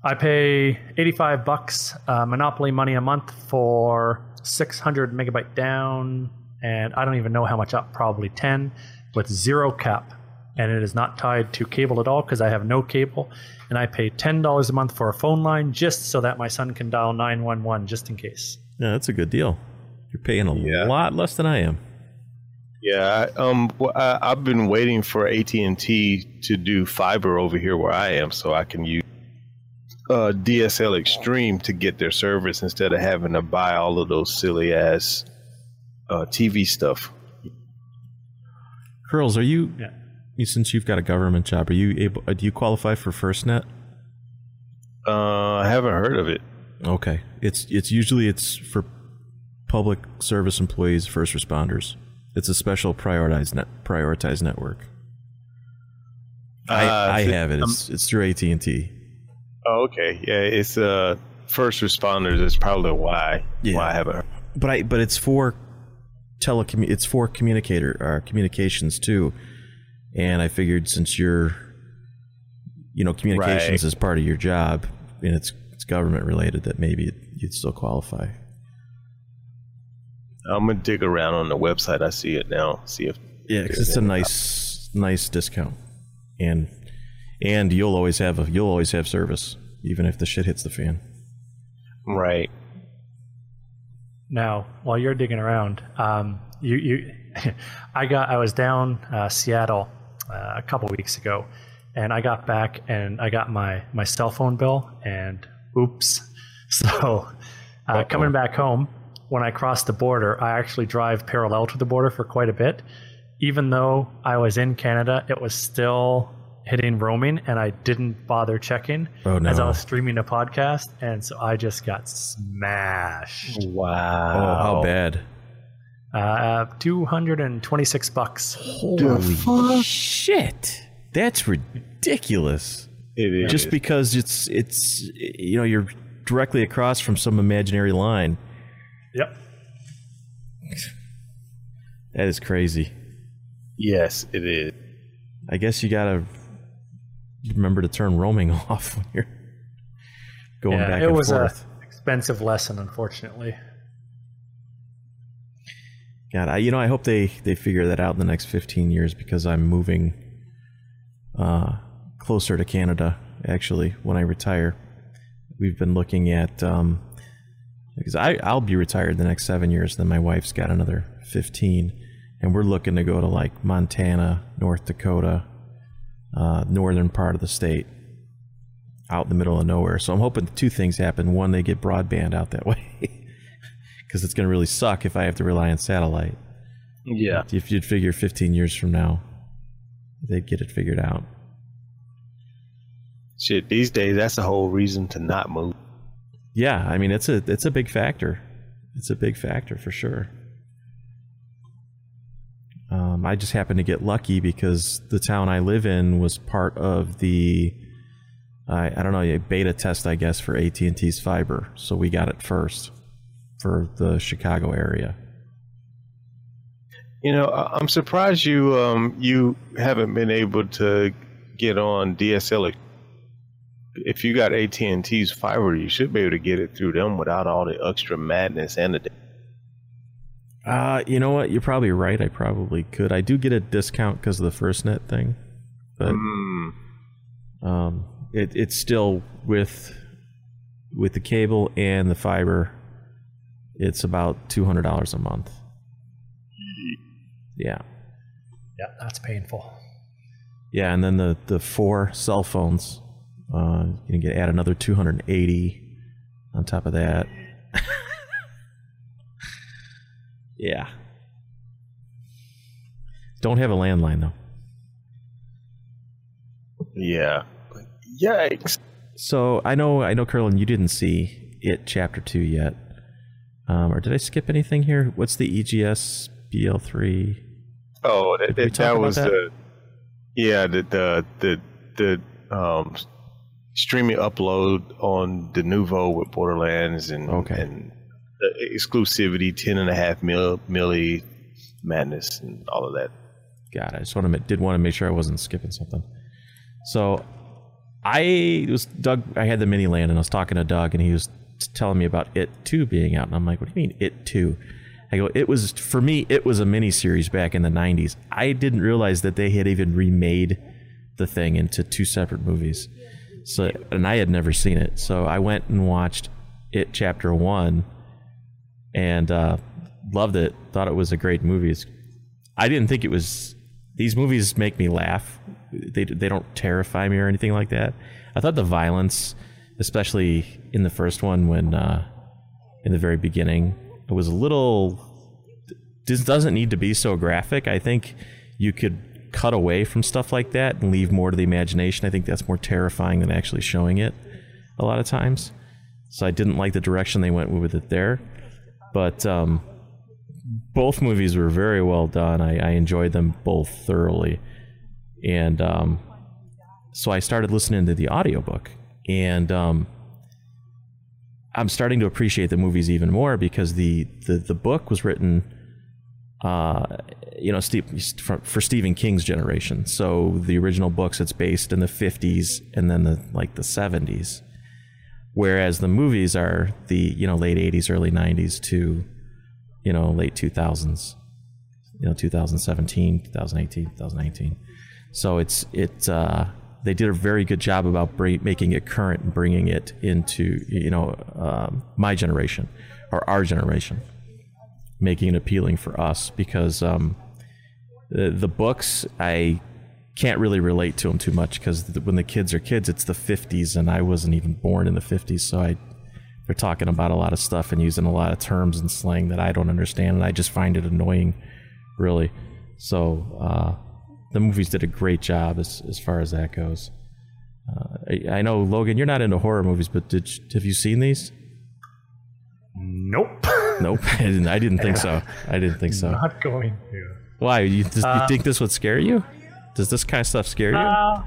I pay 85 bucks uh, monopoly money a month for 600 megabyte down and I don't even know how much up, probably 10 with zero cap and it is not tied to cable at all because I have no cable, and I pay ten dollars a month for a phone line just so that my son can dial nine one one just in case. Yeah, that's a good deal. You're paying a Yeah. lot less than I am. Yeah, I, um, I, I've been waiting for AT and T to do fiber over here where I am, so I can use uh, DSL Extreme to get their service instead of having to buy all of those silly ass uh, TV stuff. Curls, are you, Yeah. since you've got a government job, are you able? uh, Do you qualify for FirstNet? Uh, I haven't heard of it. Okay, it's it's usually it's for public service employees, first responders. It's a special prioritized net prioritized network. I, Uh, I have it. It's it's through AT and T. Oh, okay. Yeah, it's uh, first responders. Is probably why Yeah. why I haven't. Heard. But I but it's for it's for communicator uh, communications too. And I figured since you're you know communications Right. is part of your job and it's it's government related that maybe you'd still qualify. I'm gonna dig around on the website. I see it now. See if Yeah, 'cause it's a nice nice discount, and and you'll always have a you'll always have service even if the shit hits the fan. right. Now, while you're digging around, um, you, you, [LAUGHS] I got, I was down uh, Seattle uh, a couple weeks ago, and I got back and I got my my cell phone bill, and oops. [LAUGHS] So, uh, coming back home, when I cross the border, I actually drive parallel to the border for quite a bit. Even though I was in Canada, it was still hitting roaming, and I didn't bother checking Oh, as I was streaming a podcast, and so I just got smashed. Wow. Oh, how bad! Uh, 226 bucks. Holy shit! That's ridiculous. It is. Just because it's it's you know you're directly across from some imaginary line. Yep. That is crazy. yes, it is. I guess you gotta remember to turn roaming [LAUGHS] off when you're going Yeah, back it and was forth. a expensive lesson, unfortunately. God, I, you know, I hope they they figure that out in the next 15 years because I'm moving uh, closer to Canada. Actually, when I retire, we've been looking at um, because I I'll be retired the next seven years. Then my wife's got another 15, and we're looking to go to like Montana, North Dakota, uh, northern part of the state, out in the middle of nowhere. So I'm hoping two things happen. One, they get broadband out that [LAUGHS] way. Because it's going to really suck if I have to rely on satellite. Yeah. If you'd figure 15 years from now, they'd get it figured out. Shit, these days that's the whole reason to not move. Yeah, I mean it's a it's a big factor. It's a big factor for sure. Um, I just happened to get lucky because the town I live in was part of the I, I don't know a beta test I guess for AT and T's fiber, so we got it first for the Chicago area. You know, I'm surprised you um you haven't been able to get on DSL. If you got AT and T's fiber, you should be able to get it through them without all the extra madness and the. Uh, you know what? You're probably right. I probably could. I do get a discount because of the FirstNet thing, but Mm, um, it, it's still with with the cable and the fiber. It's about two hundred dollars a month. Yeah, Yeah, that's painful. yeah, and then the the four cell phones, uh, you can get add another two hundred and eighty on top of that. Yeah. Don't have a landline though. yeah. Yikes. So I know, I know, Curlin, you didn't see it chapter two yet, um, or did I skip anything here? What's the EGS BL three? Oh, that, Did we that, talk that about was that? the. Yeah, the the the the um streaming upload on Denuvo with Borderlands and Okay. and exclusivity, ten and a half mil milli madness and all of that. God, I just want to did want to make sure I wasn't skipping something. So I was Doug. I had the mini LAN, and I was talking to Doug, and he was telling me about it two being out, and I'm like, "What do you mean it two? I go, it was for me. It was a mini series back in the '90s. I didn't realize that they had even remade the thing into two separate movies. So, and I had never seen it. So I went and watched it, chapter one, and uh, loved it. Thought it was a great movie. I didn't think it was. These movies make me laugh. They they don't terrify me or anything like that. I thought the violence, especially in the first one, when uh, in the very beginning, it was a little. This doesn't need to be so graphic. I think you could cut away from stuff like that and leave more to the imagination. I think that's more terrifying than actually showing it a lot of times. So I didn't like the direction they went with it there. But um, both movies were very well done. I, I enjoyed them both thoroughly. And um, so I started listening to the audiobook. And um, I'm starting to appreciate the movies even more because the, the, the book was written uh, you know, Steve, for, for, Stephen King's generation. So the original books, it's based in the 50s and then the like the 70s, whereas the movies are the you know late 80s, early 90s to you know late 2000s, you know 2017, 2018, 2019. So it's it uh, they did a very good job about making it current and bringing it into you know um, my generation or our generation making it appealing for us because um, the, the books I can't really relate to them too much because when the kids are kids, it's the 50s, and I wasn't even born in the 50s, so I they're talking about a lot of stuff and using a lot of terms and slang that I don't understand, and I just find it annoying, really. So uh, the movies did a great job as as far as that goes. Uh, I, I, know Logan, you're not into horror movies, but did have you seen these? Nope. [LAUGHS] nope. [LAUGHS] I didn't, I didn't think so. I didn't think so. Not going to. Why? You, does, uh, you think this would scare you? Does this kind of stuff scare you? Uh,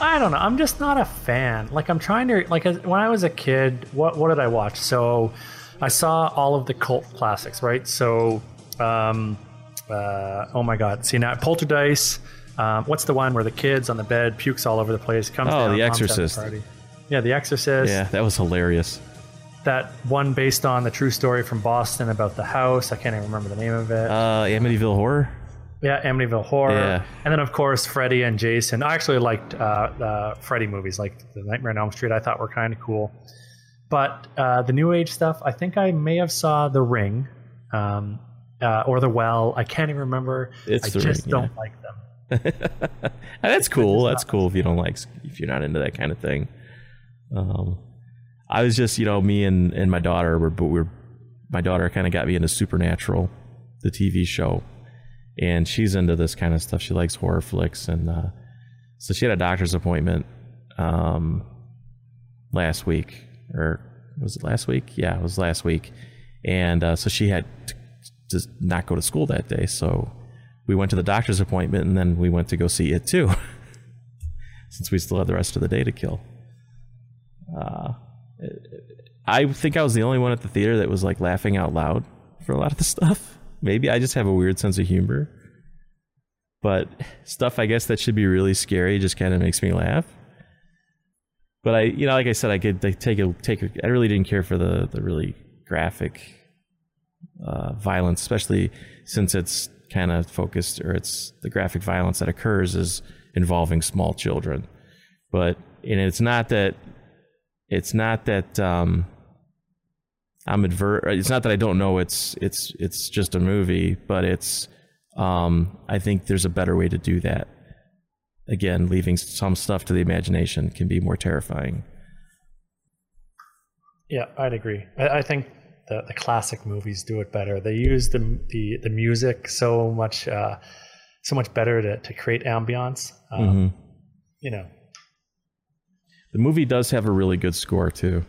I don't know. I'm just not a fan. Like I'm trying to like when I was a kid, what what did I watch? So I saw all of the cult classics, right? So um uh, oh my god. See now Poltergeist, um, what's the one where the kids on the bed pukes all over the place? Comes oh, down, The Exorcist. Yeah, The Exorcist. Yeah, that was hilarious that one based on the true story from Boston about the house. I can't even remember the name of it. Uh, Amityville Horror. Yeah, Amityville Horror. Yeah. And then of course Freddy and Jason. I actually liked uh, the Freddy movies, like the Nightmare on Elm Street. I thought were kind of cool. But uh, the New Age stuff, I think I may have saw The Ring, um, uh, or The Well. I can't even remember. It's I the just ring, don't like them. [LAUGHS] That's cool. That's cool if you don't like if you're not into that kind of thing. Um, I was just, you know, me and, and my daughter were, but we're, my daughter kind of got me into Supernatural, the TV show, and she's into this kind of stuff. She likes horror flicks, and uh, so she had a doctor's appointment um, last week, or was it last week? Yeah, it was last week, and uh, so she had to just not go to school that day. So we went to the doctor's appointment, and then we went to go see it too, [LAUGHS] since we still had the rest of the day to kill. Uh, I think I was the only one at the theater that was like laughing out loud for a lot of the stuff. Maybe I just have a weird sense of humor. But stuff I guess that should be really scary just kind of makes me laugh. But I, you know, like I said, I could take a take. A, I really didn't care for the the really graphic uh, violence, especially since it's kind of focused or it's the graphic violence that occurs is involving small children. But and it's not that it's not that um, I'm adver- It's not that I don't know it's it's it's just a movie, but it's um, I think there's a better way to do that. Again, leaving some stuff to the imagination can be more terrifying. Yeah, I'd agree. I, I think the, the classic movies do it better. They use the the, the music so much uh, so much better to, to create ambiance. Um, mm-hmm. You know, the movie does have a really good score too,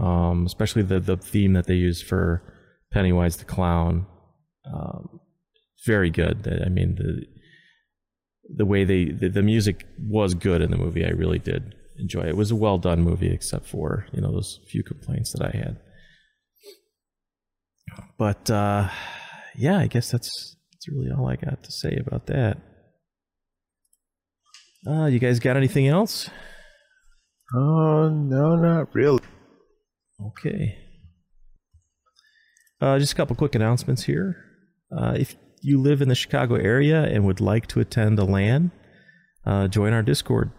um, especially the the theme that they use for Pennywise the clown. Um, very good. I mean the the way they the, the, music was good in the movie. I really did enjoy it. It was a well done movie, except for you know those few complaints that I had. But uh, yeah, I guess that's that's really all I got to say about that. Uh, you guys got anything else? Oh, no, not really. Okay. Uh, just a couple quick announcements here. Uh, if you live in the Chicago area and would like to attend a LAN, uh, join our Discord.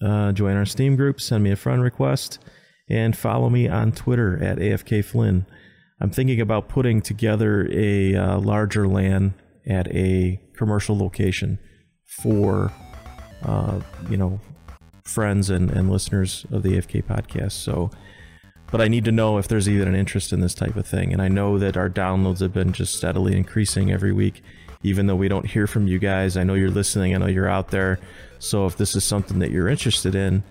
Uh, join our Steam group, send me a friend request, and follow me on Twitter at AFK Flynn. I'm thinking about putting together a uh, larger LAN at a commercial location for, uh, you know, friends and, and listeners of the AFK podcast. So, but I need to know if there's even an interest in this type of thing. And I know that our downloads have been just steadily increasing every week, even though we don't hear from you guys. I know you're listening. I know you're out there. So if this is something that you're interested in,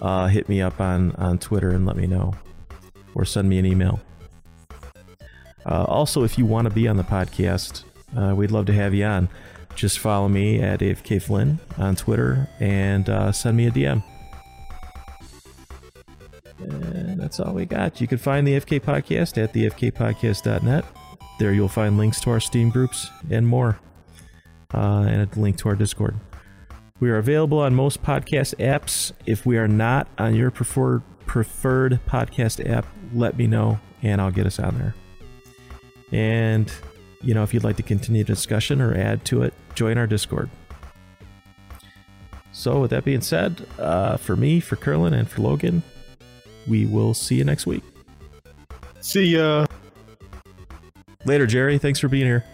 uh, hit me up on, on Twitter and let me know, or send me an email. Uh, also, if you want to be on the podcast, uh, we'd love to have you on. Just follow me at AFK Flynn on Twitter and uh, send me a DM. And that's all we got. You can find the AFK Podcast at theafkpodcast.net. There you'll find links to our Steam groups and more, uh, and a link to our Discord. We are available on most podcast apps. If we are not on your preferred preferred podcast app, let me know and I'll get us on there. And you know, if you'd like to continue the discussion or add to it, join our Discord. So, with that being said, uh, for me, for Curlin, and for Logan, we will see you next week. See ya. Later, Jerry. Thanks for being here.